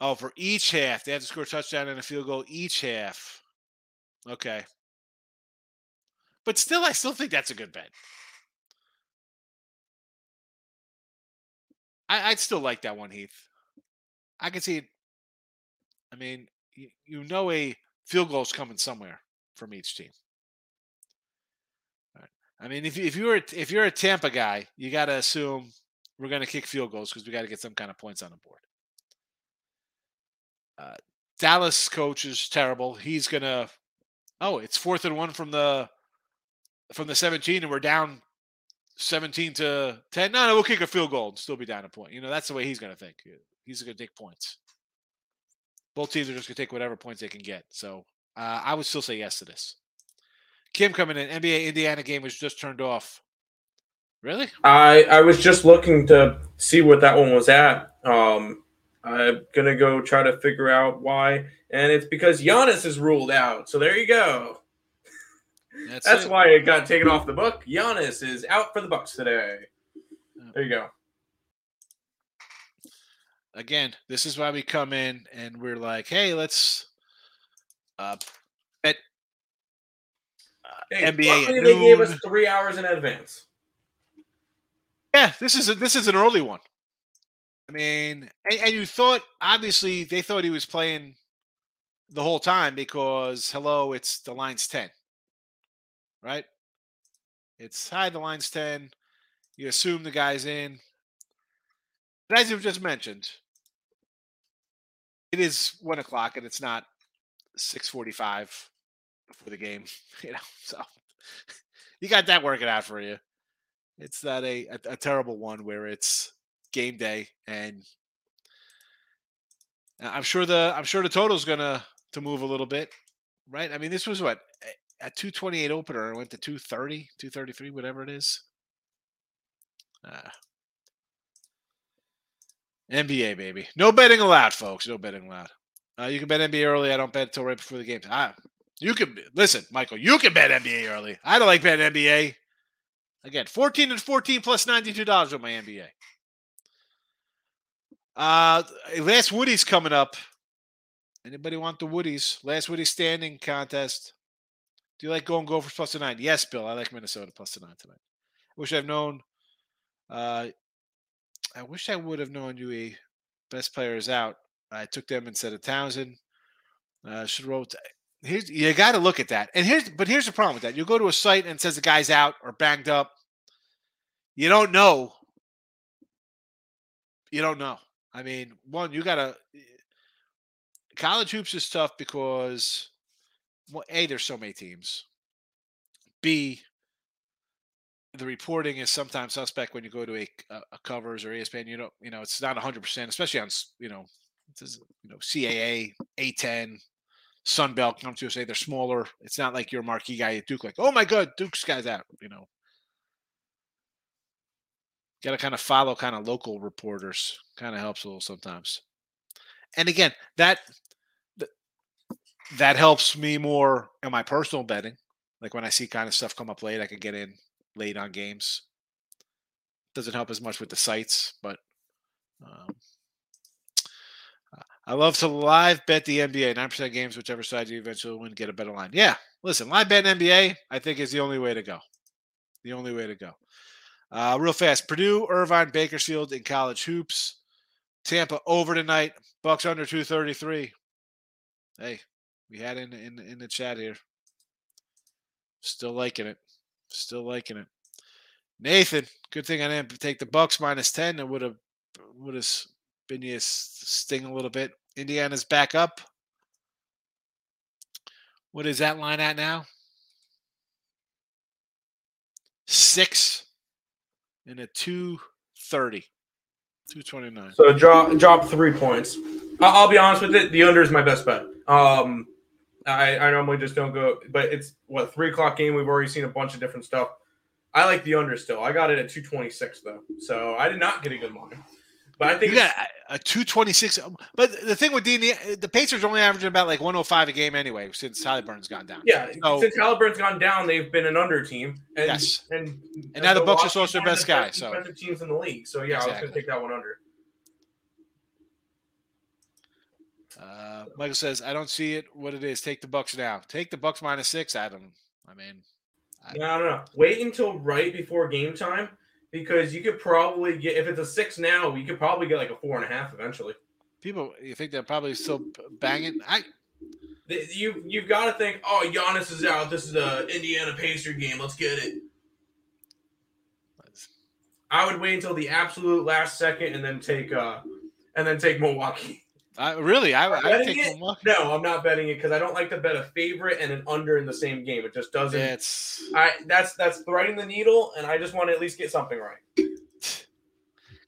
Oh, for each half, they have to score a touchdown and a field goal each half. Okay. But still, I still think that's a good bet. I, would still like that one, Heath. I can see it. I mean, you, you know, a field goals coming somewhere from each team. I mean, if you, if you're if you're a Tampa guy, you got to assume we're going to kick field goals because we got to get some kind of points on the board. Uh, Dallas coach is terrible. He's gonna. Oh, it's fourth and one from the from the 17, and we're down 17 to 10. No, no, we'll kick a field goal and still be down a point. You know, that's the way he's gonna think. He's gonna take points. Both teams are just gonna take whatever points they can get. So uh, I would still say yes to this. Kim coming in. NBA Indiana game was just turned off. Really? I I was just looking to see what that one was at. Um, I'm gonna go try to figure out why, and it's because Giannis is ruled out. So there you go. That's, That's it. why it got taken off the book. Giannis is out for the Bucks today. There you go. Again, this is why we come in and we're like, hey, let's uh, bet uh, Hey, NBA they gave us three hours in advance. Yeah, this is a, this is an early one. I mean, and, and you thought obviously they thought he was playing the whole time because hello, it's the line's ten, right? It's hi, the line's ten. You assume the guy's in. But as you've just mentioned, it is one o'clock and it's not six forty-five before the game. You know, so you got that working out for you. It's not a, a, a terrible one where it's game day and I'm sure the I'm sure the total's gonna to move a little bit, right? I mean, this was what a 228 opener went to 230, 233, whatever it is. Uh, NBA baby, no betting allowed, folks. No betting allowed. Uh, you can bet NBA early. I don't bet until right before the game. Ah, you can listen, Michael. You can bet NBA early. I don't like betting NBA. Again, 14 and 14 plus $92 on my NBA. Uh last Woody's coming up. Anybody want the Woody's? Last Woody standing contest. Do you like going Gophers plus a nine? Yes, Bill. I like Minnesota plus a nine tonight. I Wish I've known uh I wish I would have known you a best player is out. I took them instead of Towson. Uh should roll t- here's you got to look at that. And here's but here's the problem with that. You go to a site and says the guy's out or banged up. You don't know. You don't know. I mean, one, you got to college hoops is tough because well, A, there's so many teams. B, the reporting is sometimes suspect when you go to a, a, uh, a covers or ESPN. You know, you know, it's not 100, percent especially on you know, is, you know, CAA, A10, Sunbelt come to say they're smaller. It's not like your marquee guy at Duke, like, oh my god, Duke's guy's out. You know, got to kind of follow kind of local reporters. Kind of helps a little sometimes. And again, that that helps me more in my personal betting. Like when I see kind of stuff come up late, I can get in late on games. Doesn't help as much with the sites, but um, I love to live bet the NBA. Nine percent games, whichever side you eventually win, get a better line. Yeah, listen, live bet NBA. I think is the only way to go. The only way to go. Uh, real fast, Purdue, Irvine, Bakersfield in college hoops. Tampa over tonight. Bucks under two thirty three. Hey, we had in in in the chat here. Still liking it. Still liking it. Nathan, good thing I didn't take the Bucks minus ten. It would have would have been you sting a little bit. Indiana's back up. What is that line at now? Six and a two thirty. Two twenty nine. So drop drop three points. I- I'll be honest with it. The under is my best bet. Um, I, I normally just don't go, but it's what three o'clock game. We've already seen a bunch of different stuff. I like the under still. I got it at two twenty six though, so I did not get a good line. But I think You got a- a 226. Um, but the thing with D, the Pacers are only averaging about like 105 a game anyway since Halliburton's gone down. yeah, So- since Halliburton's gone down, they've been an under team. And, Yes. and And now the Bucks are Milwaukee's supposed to be one of best the guy, so- teams in the league. So yeah, I was going to take that one under. Uh, Michael says, I don't see it. What it is? Take the Bucks now. Take the Bucks minus six, Adam. I mean, I- No, no, no. Wait until right before game time because you could probably get if it's a six now, you could probably get like a four and a half eventually. people, you think they're probably still banging? I You you've got to think, oh, Giannis is out. This is a Indiana Pacer game. Let's get it. I would wait until the absolute last second and then take uh and then take Milwaukee. I really, I, I take it? No, I'm not betting it because I don't like to bet a favorite and an under in the same game. It just doesn't. It's I that's that's threading the needle, and I just want to at least get something right.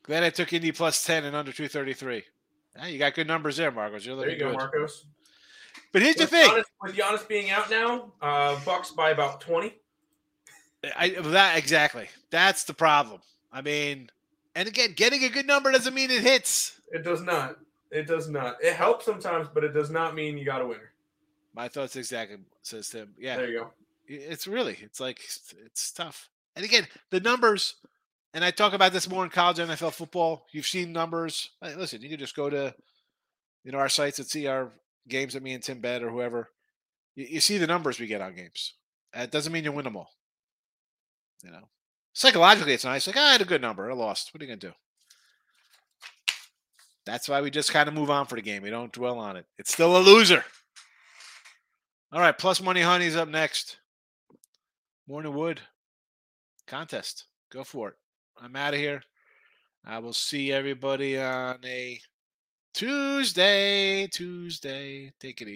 glad I took Indy plus 10 and under 233. Yeah, you got good numbers there, Marcos. You're There looking you go, good. Marcos. But here's the thing. Giannis, with Giannis being out now, uh, Bucks by about twenty. I that exactly. That's the problem. I mean, and again, getting a good number doesn't mean it hits. It does not. It does not. It helps sometimes, but it does not mean you got a winner. My thoughts exactly says Tim. Yeah, There you go. it's really it's like it's, tough. And again, the numbers. And I talk about this more in college NFL football. You've seen numbers. Hey, listen, you can just go to, you know, our sites and see our games that me and Tim bet or whoever. You, you see the numbers we get on games. It doesn't mean you win them all. You know, psychologically, it's nice. Like "Ah, I had a good number, I lost. What are you gonna do? That's why we just kind of move on for the game. We don't dwell on it. It's still a loser. All right, plus money honey's up next. Morning Wood contest. Go for it. I'm out of here. I will see everybody on a Tuesday. Tuesday. Take it easy.